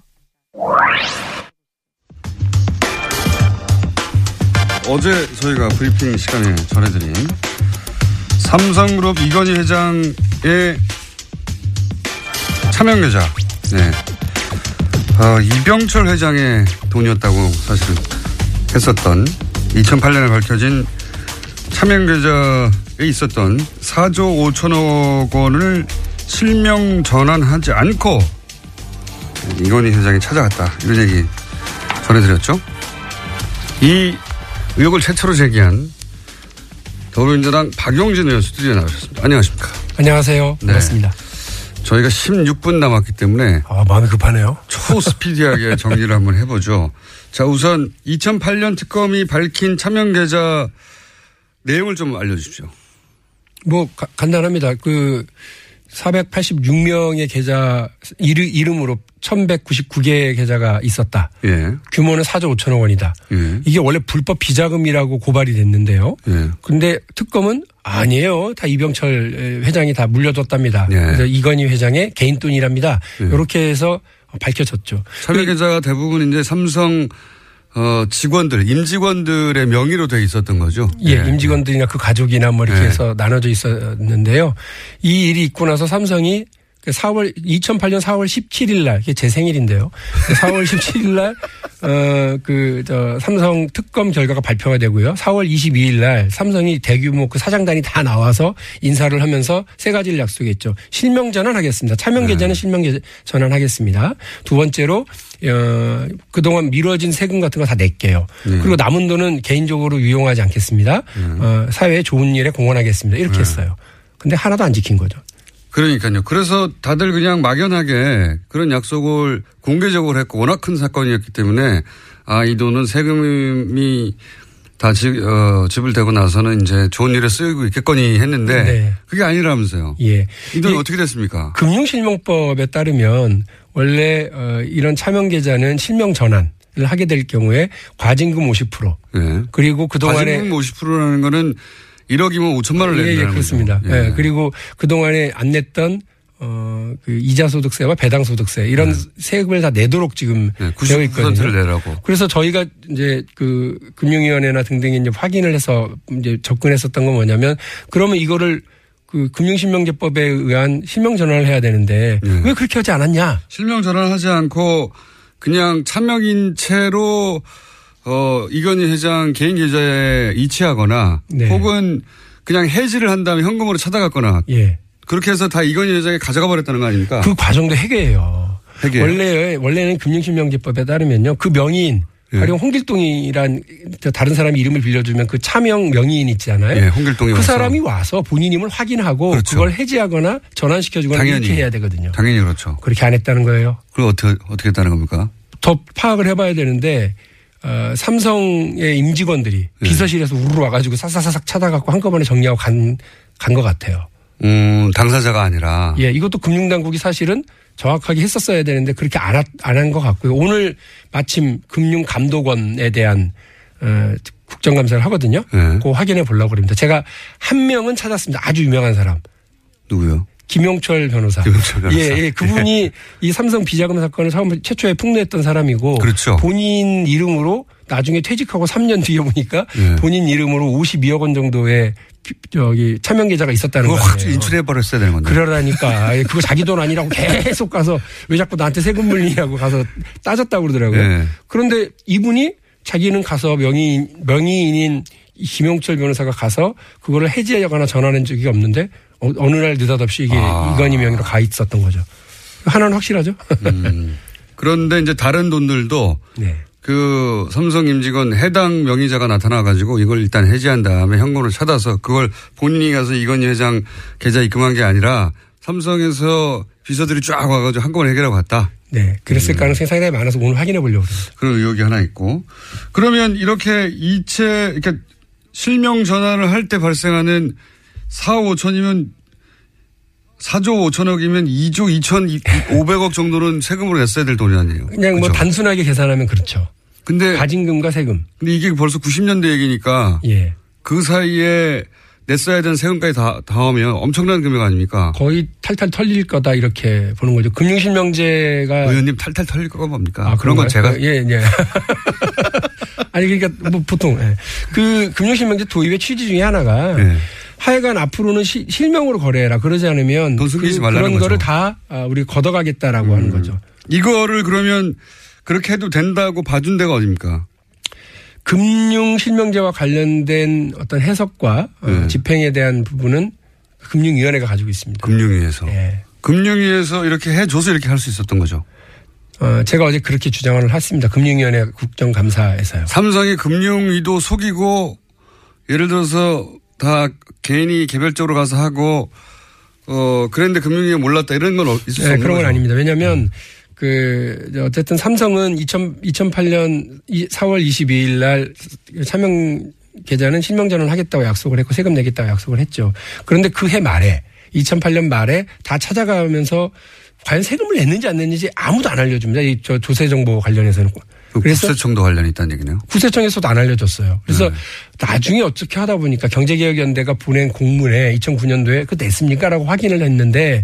어제 저희가 브리핑 시간에 전해드린 삼성그룹 이건희 회장의 차명계좌, 네. 어, 이병철 회장의 돈이었다고 사실은 했었던 2008년에 밝혀진 차명 계좌에 있었던 4조 5천억 원을 실명 전환하지 않고 이건희 회장이 찾아갔다. 이런 얘기 전해드렸죠. 이 의혹을 최초로 제기한 더불어민주당 박용진 의원 스튜디오에 나오셨습니다. 안녕하십니까. 안녕하세요. 네. 반갑습니다. 저희가 16분 남았기 때문에 아, 마음이 급하네요. 초스피디하게 정리를 한번 해보죠. 자, 우선 2008년 특검이 밝힌 차명 계좌 내용을 좀 알려주십시오. 뭐 가- 간단합니다. 그 486명의 계좌 이르- 이름으로 1199개의 계좌가 있었다. 예. 규모는 4조 5천억 원이다. 예. 이게 원래 불법 비자금이라고 고발이 됐는데요. 예. 근데 특검은 아니에요. 다 이병철 회장이 다 물려줬답니다. 예. 그래서 이건희 회장의 개인 돈이랍니다. 예. 이렇게 해서 밝혀졌죠. 차명 계좌가 대부분 이제 삼성 어, 직원들, 임직원들의 명의로 돼 있었던 거죠. 예, 임직원들이나 그 가족이나 뭐 이렇게 예. 해서 나눠져 있었는데요. 이 일이 있고 나서 삼성이 그 4월 2008년 4월 17일 날 이게 제 생일인데요. 4월 17일 날 어, 그, 저, 삼성 특검 결과가 발표가 되고요. 4월 22일 날 삼성이 대규모 그 사장단이 다 나와서 인사를 하면서 세 가지를 약속했죠. 실명 전환하겠습니다. 차명 계좌는 실명 계- 전환하겠습니다. 두 번째로, 어, 그동안 미뤄진 세금 같은 거 다 낼게요. 그리고 남은 돈은 개인적으로 유용하지 않겠습니다. 어, 사회에 좋은 일에 공헌하겠습니다. 이렇게 했어요. 근데 하나도 안 지킨 거죠. 그러니까요. 그래서 다들 그냥 막연하게 그런 약속을 공개적으로 했고 워낙 큰 사건이었기 때문에 아, 이 돈은 세금이 다 지, 어, 지불되고 나서는 이제 좋은 일에 쓰이고 있겠거니 했는데 네. 그게 아니라면서요. 예. 이돈 이- 어떻게 됐습니까? 금융실명법에 따르면 원래 어, 이런 차명 계좌는 실명 전환 을 하게 될 경우에 과징금 50% 예. 그리고 그동안에 과징금 50%라는 거는 1억이면 5천만 원을 예, 낸다는 예, 그렇습니다. 거죠. 예. 그리고 그동안에 안 냈던 어, 그 이자 소득세와 배당 소득세 이런 세금을 다 내도록 지금 네, 되어 있거든요. 90%를 내라고. 그래서 저희가 이제 그 금융위원회나 등등이 이제 확인을 해서 이제 접근했었던 건 뭐냐면 그러면 이거를 그 금융실명제법에 의한 실명 전환을 해야 되는데 네. 왜 그렇게 하지 않았냐? 실명 전환하지 않고 그냥 차명인 채로 어 이건희 회장 개인 계좌에 이체하거나 네. 혹은 그냥 해지를 한 다음에 현금으로 찾아갔거나 예. 그렇게 해서 다 이건희 회장이 가져가 버렸다는 거 아닙니까? 그 과정도 해계예요. 해계예요? 원래 원래는 금융실명제법에 따르면요. 그 명의인 예. 가령 홍길동이란 저 다른 사람 이름을 빌려주면 그 차명 명의인 있잖아요. 예, 홍길동이 그 와서. 사람이 와서 본인임을 확인하고 그렇죠. 그걸 해지하거나 전환시켜주거나 당연히. 이렇게 해야 되거든요. 당연히 그렇죠. 그렇게 안 했다는 거예요. 그걸 어떻게 어떻게 했다는 겁니까? 더 파악을 해봐야 되는데 어, 삼성의 임직원들이 예. 비서실에서 우르르 와가지고 사사사삭 찾아갖고 한꺼번에 정리하고 간 간 것 같아요. 음 당사자가 아니라 예, 이것도 금융당국이 사실은 정확하게 했었어야 되는데 그렇게 안한것 같고요. 오늘 마침 금융감독원에 대한 어, 국정감사를 하거든요. 예. 그거 확인해 보려고 그럽니다. 제가 한 명은 찾았습니다. 아주 유명한 사람. 누구요? 김용철 변호사. 김용철 변호사. 예, 예. 그분이 이 삼성 비자금 사건을 처음 최초에 폭로했던 사람이고 그렇죠. 본인 이름으로 나중에 퇴직하고 3년 뒤에 보니까 예. 본인 이름으로 52억 원 정도의 피- 저기 차명 계좌가 있었다는 거예요. 확 인출해 버렸어야 되는 건데. 그러라니까 예, 그거 자기 돈 아니라고 계속 가서 왜 자꾸 나한테 세금 물리냐고 가서 따졌다고 그러더라고요. 예. 그런데 이분이 자기는 가서 명의인 명의인인 이 김용철 변호사가 가서 그거를 해지하거나 전환한 적이 없는데 어, 어느 날 느닷없이 이게 아. 이건희 명의로 가 있었던 거죠. 하나는 확실하죠. 음. 그런데 이제 다른 돈들도 네. 그 삼성 임직원 해당 명의자가 나타나 가지고 이걸 일단 해지한 다음에 현금으로 찾아서 그걸 본인이 가서 이건희 회장 계좌 입금한 게 아니라 삼성에서 비서들이 쫙 와가지고 한꺼번에 해결하고 갔다. 네. 그랬을 가능성이 상당히 많아서 오늘 확인해 보려고 그럽니다. 그런 의혹이 하나 있고. 그러면 이렇게 이체, 그러니까 실명 전환을 할때 발생하는 4억 5천이면 4조 5천억이면 2조 2,500억 정도는 세금으로 냈어야 될 돈이 아니에요. 그냥 뭐 그죠? 단순하게 계산하면 그렇죠. 근데 가진금과 세금. 근데 이게 벌써 90년대 얘기니까 예. 그 사이에 냈어야 되는 세금까지 다, 다 하면 엄청난 금액 아닙니까? 거의 탈탈 털릴 거다 이렇게 보는 거죠. 금융실명제가 의원님 탈탈 털릴 거가 뭡니까? 아, 그런 건? 제가 예, 예. <laughs> 아니 그러니까 뭐 보통 예. 그 금융실명제 도입의 취지 중에 하나가 예. 하여간 앞으로는 시- 실명으로 거래해라. 그러지 않으면 돈 숨기지 그, 말라는 런 거죠. 음. 거를 다 아, 우리 걷어가겠다라고 하는 거죠. 이거를 그러면 그렇게 해도 된다고 봐준 데가 어딥니까? 금융 실명제와 관련된 어떤 해석과 어, 네. 집행에 대한 부분은 금융위원회가 가지고 있습니다. 금융위에서. 예. 금융위에서 이렇게 해줘서 이렇게 할 수 있었던 거죠. 어, 제가 어제 그렇게 주장을 했습니다. 금융위원회 국정감사에서요. 삼성이 금융위도 속이고 예를 들어서 다 개인이 개별적으로 가서 하고 어 그랬는데 금융위가 몰랐다 이런 건 어- 있을 수 네, 그런 건. 아닙니다. 왜냐하면 그 어쨌든 삼성은 2000, 2008년 4월 22일 날 차명 계좌는 실명전환 하겠다고 약속을 했고 세금 내겠다고 약속을 했죠. 그런데 그 해 말에 2008년 말에 다 찾아가면서 과연 세금을 냈는지 안 냈는지 아무도 안 알려줍니다. 이 저 조세 정보 관련해서는. 그 그래서 국세청도 관련이 있다는 얘기네요. 구세청에서도 안 알려줬어요. 그래서 네. 나중에 어떻게 하다 보니까 경제개혁연대가 보낸 공문에 2009년도에 그 냈습니까라고 확인을 했는데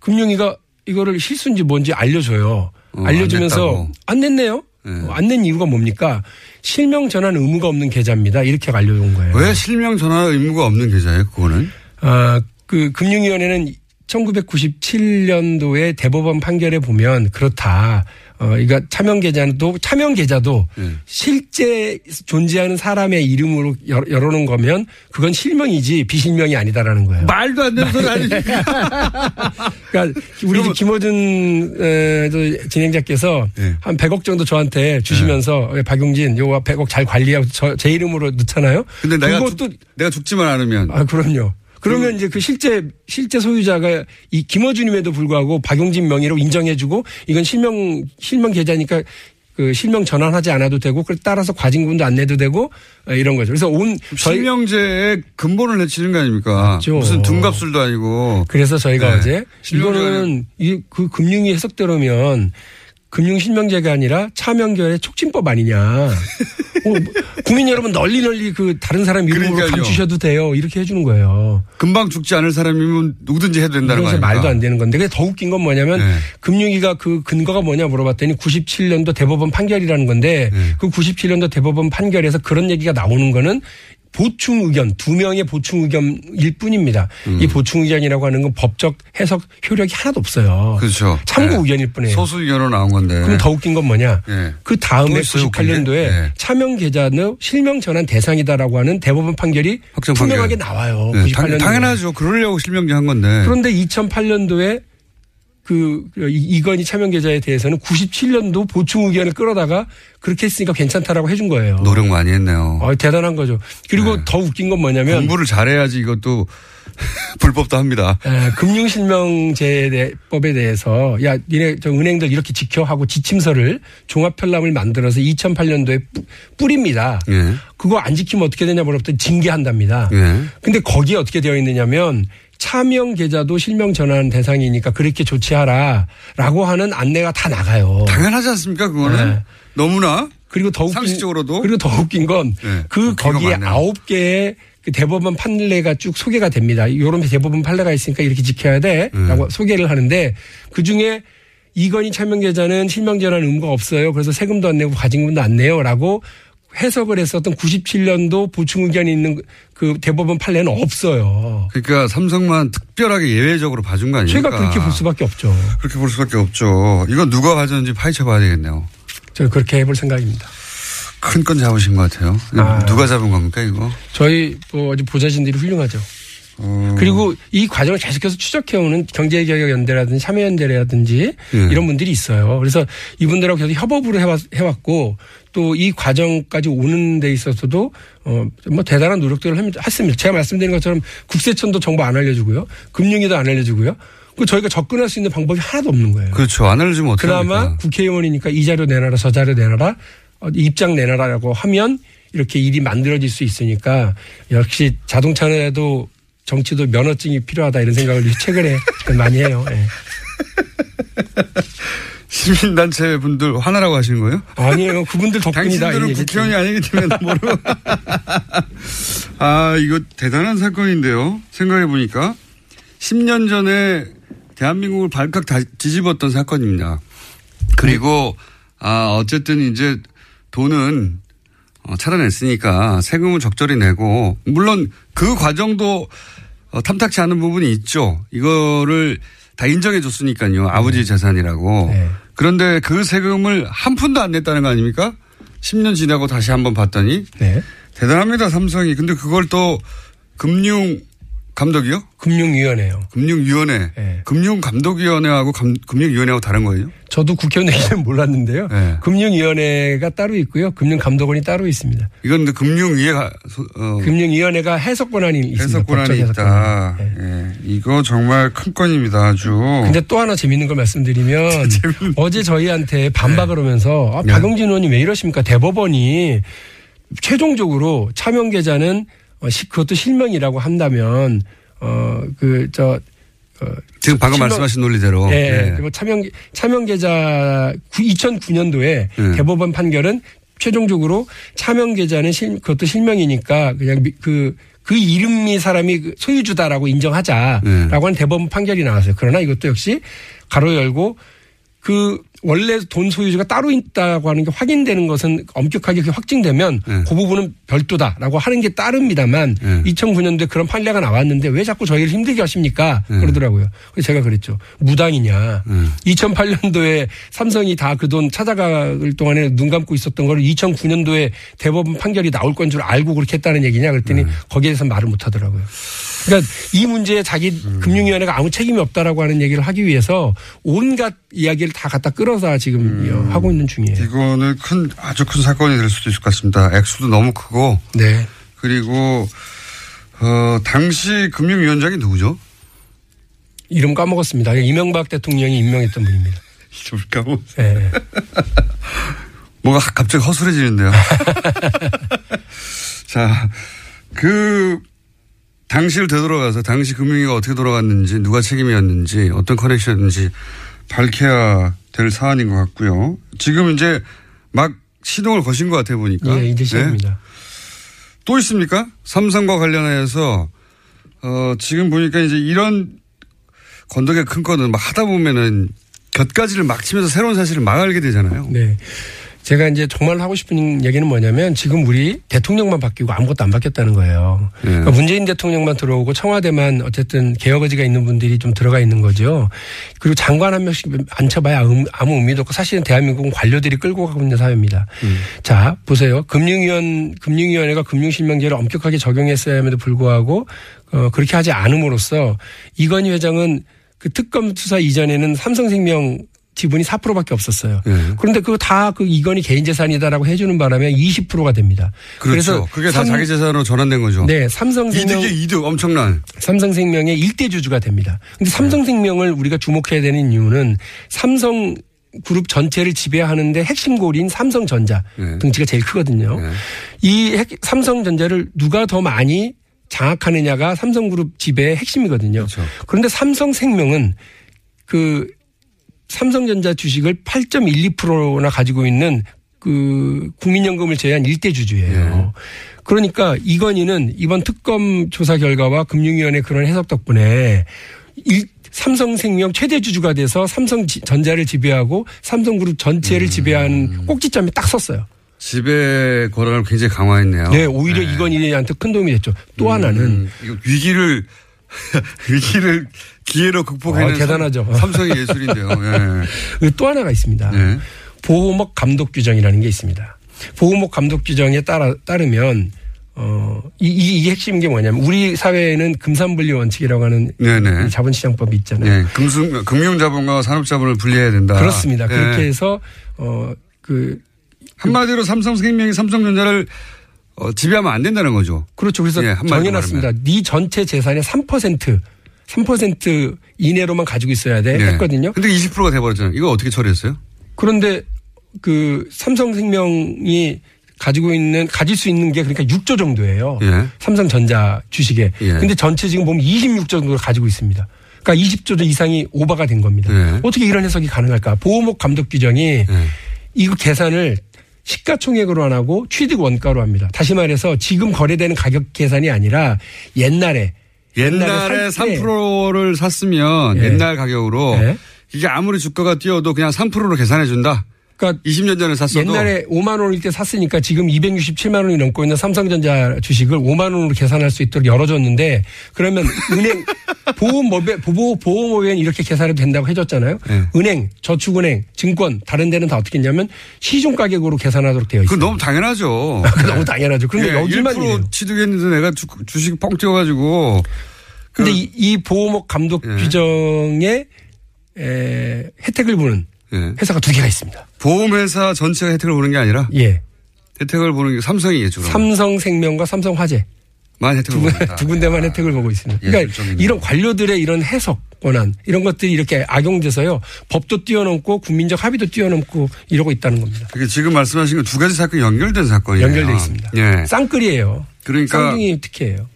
금융위가 이거를 실수인지 뭔지 알려줘요. 어, 안 알려주면서 냈다고. 안, 냈네요. 네. 안낸 이유가 뭡니까? 실명 전환 의무가 없는 계좌입니다. 이렇게 알려준 거예요. 왜 실명 전환 의무가 없는 계좌예요? 그거는 아, 그 금융위원회는 1997년도에 대법원 판결에 보면 그렇다. 어, 이거 차명 계좌도 차명 계좌도 네. 실제 존재하는 사람의 이름으로 열- 열어놓은 거면 그건 실명이지 비실명이 아니다라는 거예요. 말도 안 되는 소리 아니니까. <laughs> 그러니까 우리 이제 김호준 에, 저 진행자께서 네. 한 100억 정도 저한테 주시면서 예, 박용진 요거 100억 잘 관리하고 저, 제 이름으로 넣잖아요. 근데 내가 그것도 죽, 내가 죽지만 않으면 아, 그럼요. 그러면 이제 그 실제 실제 소유자가 이 김어준임에도 불구하고 박용진 명의로 인정해주고 이건 실명 실명 계좌니까 그 실명 전환하지 않아도 되고 그 따라서 과징금도 안 내도 되고 어, 이런 거죠. 그래서 온 저희 실명제에 근본을 내치는 거 아닙니까? 맞죠. 무슨 둔갑술도 아니고. 그래서 저희가 네. 어제 이거는 이 그 금융위 해석대로면 금융 실명제가 아니라 차명결의 촉진법 아니냐. 어, <laughs> 국민 여러분 널리 널리 그 다른 사람 이름으로 그러니까요. 감추셔도 돼요. 이렇게 해주는 거예요. 금방 죽지 않을 사람이면 누구든지 해도 된다는 거 그래서 아닙니까? 말도 안 되는 건데. 근데 더 웃긴 건 뭐냐면 네. 금융위가 그 근거가 뭐냐 물어봤더니 97년도 대법원 판결이라는 건데 네. 그 97년도 대법원 판결에서 그런 얘기가 나오는 거는 보충 의견 두 명의 보충 의견일 뿐입니다. 음. 이 보충 의견이라고 하는 건 법적 해석 효력이 하나도 없어요. 그렇죠. 참고 네. 의견일 뿐이에요. 소수 의견으로 나온 건데. 그럼 더 웃긴 건 뭐냐? 네. 그 다음에 또 있어요, 웃긴 게? 98년도에 네. 차명 계좌는 실명 전환 대상이다라고 하는 대법원 판결이 확정 투명하게 판결. 나와요. 네, 98년도에. 당, 연하죠 그러려고 실명제 한 건데. 그런데 2008년도에 그 이- 이건희 차명 계좌에 대해서는 97년도 보충 의견을 끌어다가 그렇게 했으니까 괜찮다라고 해준 거예요. 노력 많이 했네요. 어, 대단한 거죠. 그리고 네. 더 웃긴 건 뭐냐면 공부를 잘해야지 이것도 <laughs> 불법도 합니다. 에, 금융실명제법에 대해서 야 니네 저 은행들 이렇게 지켜 하고 지침서를 종합 편람을 만들어서 2008년도에 뿌, 뿌립니다. 예. 그거 안 지키면 어떻게 되냐 물어봤더니 징계한답니다. 예. 근데 거기에 어떻게 되어 있느냐면 차명 계좌도 실명 전환 대상이니까 그렇게 조치하라라고 하는 안내가 다 나가요. 당연하지 않습니까? 그거는 네. 너무나 그리고 더 웃긴 상식적으로도? 그리고 더 웃긴 건그 네, 거 거기에. 아홉 개의 그 대법원 판례가 쭉 소개가 됩니다. 이런 대법원 판례가 있으니까 이렇게 지켜야 돼라고 음. 소개를 하는데 그 중에 이건희 차명 계좌는 실명 전환 의무가 없어요. 그래서 세금도 안 내고 과징금도 안 내요라고 해석을 했었던 97년도 보충 의견이 있는 그 대법원 판례는 없어요. 그러니까 삼성만 특별하게 예외적으로 봐준 거 아닙니까? 제가 그렇게 볼 수밖에 없죠. 그렇게 볼 수밖에 없죠. 이건 누가 가졌는지 파헤쳐 봐야 되겠네요. 저는 그렇게 해볼 생각입니다. 큰 건 잡으신 것 같아요. 아. 누가 잡은 겁니까 이거? 저희 뭐 보좌진들이 훌륭하죠. 어. 그리고 이 과정을 계속해서 추적해오는 경제개혁연대라든지 참여연대라든지 예. 이런 분들이 있어요. 그래서 이분들하고 계속 협업으로 해왔, 해왔고 또 이 과정까지 오는 데 있어서도 어 뭐 대단한 노력들을 함- 했습니다. 제가 말씀드린 것처럼 국세청도 정보 안 알려주고요. 금융위도 안 알려주고요. 그 저희가 접근할 수 있는 방법이 하나도 없는 거예요. 그렇죠. 안 알려주면 어떻게 그나마 합니까? 국회의원이니까 이 자료 내놔라 저 자료 내놔라 어, 입장 내놔라라고 하면 이렇게 일이 만들어질 수 있으니까 역시 자동차에도 정치도 면허증이 필요하다 이런 생각을 최근에 많이 해요. 예. <laughs> 시민단체 분들 화나라고 하시는 거예요? 아니에요. 그분들 <laughs> 덕분이다. 당신들은 국회의원이 아니기 때문에 모르고. <laughs> 아, 이거 대단한 사건인데요. 생각해 보니까 10년 전에 대한민국을 발칵 다 뒤집었던 사건입니다. 그리고, 아, 어쨌든 이제 돈은 어, 찾아냈으니까 세금을 적절히 내고, 물론 그 과정도 어, 탐탁치 않은 부분이 있죠. 이거를 다 인정해 줬으니까요. 아버지 재산이라고. 네. 그런데 그 세금을 한 푼도 안 냈다는 거 아닙니까? 10년 지나고 다시 한번 봤더니 네. 대단합니다 삼성이. 근데 그걸 또 금융 감독이요? 금융위원회요. 금융위원회. 네. 금융감독위원회하고 감- 금융위원회하고 다른 거예요? 저도 국회의원 되기는 <laughs> 몰랐는데요. 네. 금융위원회가 따로 있고요. 금융감독원이 따로 있습니다. 이건 근데 금융위가 어, 금융위원회가 해석 권한이 있습니다. 해석 권한이 있다. 네. 예. 이거 정말 큰 건입니다. 아주. 근데 또 하나 재밌는 걸 말씀드리면 <laughs> 어제 저희한테 반박을 하면서 아, 네. 박용진 의원님 왜 이러십니까? 대법원이 최종적으로 차명 계좌는 어, 시- 그것도 실명이라고 한다면 어그저 지금 방금 실명- 말씀하신 논리대로. 예, 예. 그리고 차명 차명 계좌 2009년도에 네. 대법원 판결은 최종적으로 차명 계좌는 실, 그것도 실명이니까 그냥 미- 그, 그 이름이 사람이 그 소유주다라고 인정하자라고 네. 하는 대법원 판결이 나왔어요. 그러나 이것도 역시 가로 열고 그 원래 돈 소유주가 따로 있다고 하는 게 확인되는 것은 엄격하게 확증되면 네. 그 부분은 별도다라고 하는 게 따릅니다만 네. 2009년도에 그런 판례가 나왔는데 왜 자꾸 저희를 힘들게 하십니까? 네. 그러더라고요. 그래서 제가 그랬죠. 무당이냐. 네. 2008년도에 삼성이 다 그 돈 찾아갈 동안에 눈 감고 있었던 거를 2009년도에 대법원 판결이 나올 건 줄 알고 그렇게 했다는 얘기냐 그랬더니 네. 거기에 대해서 말을 못 하더라고요. 그러니까 이 문제에 자기 음. 금융위원회가 아무 책임이 없다라고 하는 얘기를 하기 위해서 온갖 이야기를 다 갖다 끌어 다 지금 음. 하고 있는 중이에요. 이거는 큰 아주 큰 사건이 될 수도 있을 것 같습니다. 액수도 너무 크고 네. 그리고 어 당시 금융위원장이 누구죠? 이름 까먹었습니다. 이명박 대통령이 임명했던 분입니다. <laughs> 이름을 까먹. 네. <laughs> 뭐가 갑자기 허술해지는데요. <laughs> 자, 그 당시를 되돌아가서 당시 금융위가 어떻게 돌아갔는지 누가 책임이었는지 어떤 커넥션인지 밝혀야 될 사안인 것 같고요. 지금 이제 막 시동을 거신 것 같아 보니까. 예, 이제 시작입니다. 네. 또 있습니까? 삼성과 관련해서 어 지금 보니까 이제 이런 건덕의 큰 거는 막 하다 보면은 곁가지를 막 치면서 새로운 사실을 막 알게 되잖아요. 네. 제가 이제 정말 하고 싶은 얘기는 뭐냐면 지금 우리 대통령만 바뀌고 아무것도 안 바뀌었다는 거예요. 네. 그러니까 문재인 대통령만 들어오고 청와대만 어쨌든 개혁 의지가 있는 분들이 좀 들어가 있는 거죠. 그리고 장관 한 명씩 앉혀봐야 아무, 의미도 없고 사실은 대한민국은 관료들이 끌고 가고 있는 사회입니다. 자, 보세요. 금융위원, 금융위원회가 금융실명제를 엄격하게 적용했어야 함에도 불구하고 어, 그렇게 하지 않음으로써 이건희 회장은 그 특검 수사 이전에는 삼성생명 지분이 4%밖에 없었어요. 네. 그런데 그거 다 그 이건희 개인 재산이다라고 해주는 바람에 20%가 됩니다. 그렇죠. 그게 다 삼- 자기 재산으로 전환된 거죠. 네, 삼성생명 이득이 이득 엄청난. 삼성생명의 일대 주주가 됩니다. 근데 삼성생명을 우리가 주목해야 되는 이유는 삼성 그룹 전체를 지배하는데 핵심 고리인 삼성전자 네. 등치가 제일 크거든요. 네. 이 핵- 삼성전자를 누가 더 많이 장악하느냐가 삼성그룹 지배의 핵심이거든요. 그렇죠. 그런데 삼성생명은 그 삼성전자 주식을 8.12%나 가지고 있는 그 국민연금을 제외한 일대 주주예요. 네. 그러니까 이건희는 이번 특검 조사 결과와 금융위원회 그런 해석 덕분에 일, 삼성생명 최대 주주가 돼서 삼성전자를 지배하고 삼성그룹 음. 전체를 지배하는 꼭지점에 딱 섰어요. 지배 권한을 굉장히 강화했네요. 네, 오히려 이건희한테 큰 도움이 됐죠. 또 하나는 음, 이거 위기를 <laughs> 위기를 기회로 극복해낸 아, 대단하죠. 삼, 성의 예술인데요. <laughs> 예. 또 하나가 있습니다. 네. 보호목 감독 규정이라는 게 있습니다. 보호목 감독 규정에 따라 따르면 어, 이, 이, 이게 핵심인 게 뭐냐면 우리 사회에는 금산분리 원칙이라고 하는 네네. 이 자본시장법이 있잖아요. 네. 금융, 금융자본과 산업자본을 분리해야 된다. 그렇습니다. 네. 그렇게 해서 어, 그 한마디로 삼성생명이 삼성전자를 어, 지배하면 안 된다는 거죠. 그렇죠. 그래서 예, 정해놨습니다. 네 전체 재산의 3% 3% 이내로만 가지고 있어야 돼 네. 했거든요. 근데 20%가 돼버렸잖아요. 이거 어떻게 처리했어요? 그런데 그 삼성생명이 가지고 있는 가질 수 있는 게 그러니까 6조 정도예요. 예. 삼성전자 주식에. 예. 근데 전체 지금 보면 26조 정도를 가지고 있습니다. 그러니까 20조 이상이 오버가 된 겁니다. 예. 어떻게 이런 해석이 가능할까? 보호목 감독 규정이 예. 이거 계산을 시가총액으로 안 하고 취득 원가로 합니다. 다시 말해서 지금 거래되는 가격 계산이 아니라 옛날에 옛날에 살 때. 3%를 샀으면 예. 옛날 가격으로 예. 이게 아무리 주가가 뛰어도 그냥 3%로 계산해 준다. 그러니까 20년 전에 샀어도 옛날에 5만 원일 때 샀으니까 지금 267만 원이 넘고 있는 삼성전자 주식을 5만 원으로 계산할 수 있도록 열어줬는데 그러면 은행 <laughs> 보험법에 보호 보험법에 이렇게 계산해도 된다고 해줬잖아요. 네. 은행, 저축은행, 증권 다른 데는 다 어떻게 했냐면 시중 가격으로 계산하도록 되어 있어요. 그건 너무 당연하죠. <laughs> 너무 당연하죠. 그런데 예, 여기만 1% 이래요. 취득했는데 내가 주, 주식 뻥 뛰어가지고 근데 그- 이, 이 보호목 감독 예. 규정에 에, 혜택을 보는 예. 회사가 두 개가 있습니다. 보험회사 전체가 혜택을 보는 게 아니라 예. 혜택을 보는 게 삼성이 예주로 삼성생명과 삼성화재 만 혜택을 두, 군- 본다. 두 군데만 혜택을 보고 있습니다. 예, 그러니까 결정이네요. 이런 관료들의 이런 해석 권한 이런 것들이 이렇게 악용돼서요 법도 뛰어넘고 국민적 합의도 뛰어넘고 이러고 있다는 겁니다. 이게 지금 말씀하신 건 두 가지 사건이 연결된 사건이에요. 연결돼 있습니다. 예. 쌍끌이에요. 그러니까 쌍둥이 특혜예요.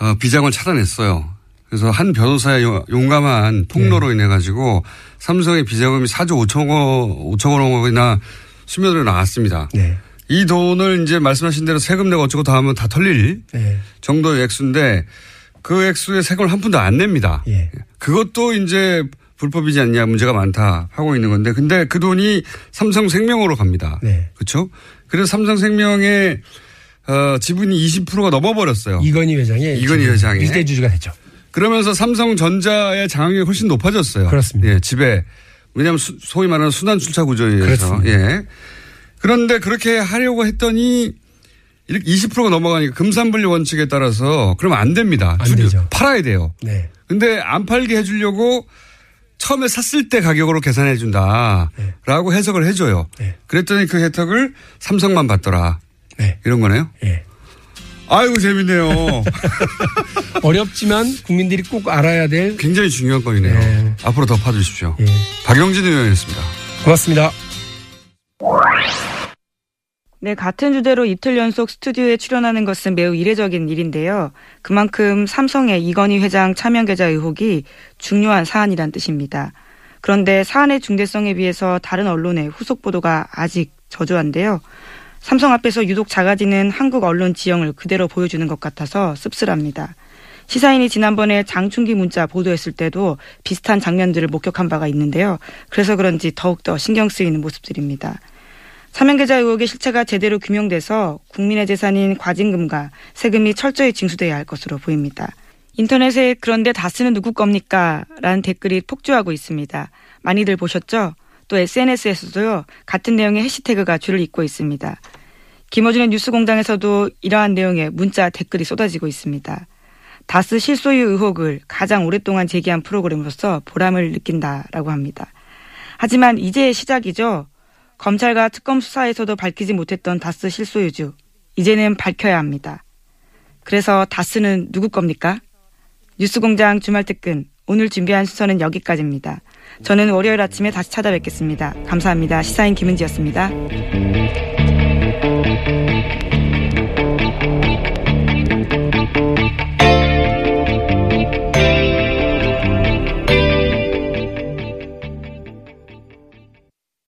어, 비장을 차단했어요. 그래서 한 변호사의 용- 용감한 네. 폭로로 인해 가지고 삼성의 비자금이 4조 5천 원, 5천 원이나 수면으로 나왔습니다. 네. 이 돈을 이제 말씀하신 대로 세금 내고 어쩌고 다 하면 다 털릴 네. 정도의 액수인데 그 액수의 세금을 한 푼도 안 냅니다. 예. 그것도 이제 불법이지 않냐 문제가 많다 하고 있는 건데 근데 그 돈이 삼성생명으로 갑니다. 네. 그렇죠? 그래서 삼성생명의 어, 지분이 20%가 넘어버렸어요. 이건희 회장의 이건희 회장의. 일대주주가 됐죠. 그러면서 삼성전자의 장악력이 훨씬 높아졌어요. 그렇습니다. 예, 집에. 왜냐하면 수- 소위 말하는 순환 출차 구조에 의해서. 그렇습니다. 예. 그런데 그렇게 하려고 했더니 이렇게 20%가 넘어가니까 금산분리 원칙에 따라서 그러면 안 됩니다. 안 되죠. 팔아야 돼요. 네. 근데 안 팔게 해주려고 처음에 샀을 때 가격으로 계산해 준다라고 해석을 해줘요. 네. 그랬더니 그 혜택을 삼성만 받더라. 네. 이런 거네요. 예. 아이고 재밌네요. <laughs> 어렵지만 국민들이 꼭 알아야 될 굉장히 중요한 건이네요. 네. 앞으로 더 파주십시오. 예. 박영진 의원이었습니다. 고맙습니다. 네, 같은 주제로 이틀 연속 스튜디오에 출연하는 것은 매우 이례적인 일인데요. 그만큼 삼성의 이건희 회장 차명 계좌 의혹이 중요한 사안이란 뜻입니다. 그런데 사안의 중대성에 비해서 다른 언론의 후속 보도가 아직 저조한데요. 삼성 앞에서 유독 작아지는 한국 언론 지형을 그대로 보여주는 것 같아서 씁쓸합니다. 시사인이 지난번에 장충기 문자 보도했을 때도 비슷한 장면들을 목격한 바가 있는데요. 그래서 그런지 더욱더 신경 쓰이는 모습들입니다. 사명계좌 의혹의 실체가 제대로 규명돼서 국민의 재산인 과징금과 세금이 철저히 징수돼야 할 것으로 보입니다. 인터넷에 그런데 다스는 누구 겁니까? 라는 댓글이 폭주하고 있습니다. 많이들 보셨죠? 또 SNS에서도요, 같은 내용의 해시태그가 줄을 잇고 있습니다. 김어준의 뉴스공장에서도 이러한 내용의 문자 댓글이 쏟아지고 있습니다. 다스 실소유 의혹을 가장 오랫동안 제기한 프로그램으로서 보람을 느낀다라고 합니다. 하지만 이제 시작이죠. 검찰과 특검 수사에서도 밝히지 못했던 다스 실소유주. 이제는 밝혀야 합니다. 그래서 다스는 누구 겁니까? 뉴스공장 주말 특근. 오늘 준비한 순서는 여기까지입니다. 저는 월요일 아침에 다시 찾아뵙겠습니다. 감사합니다. 시사인 김은지였습니다.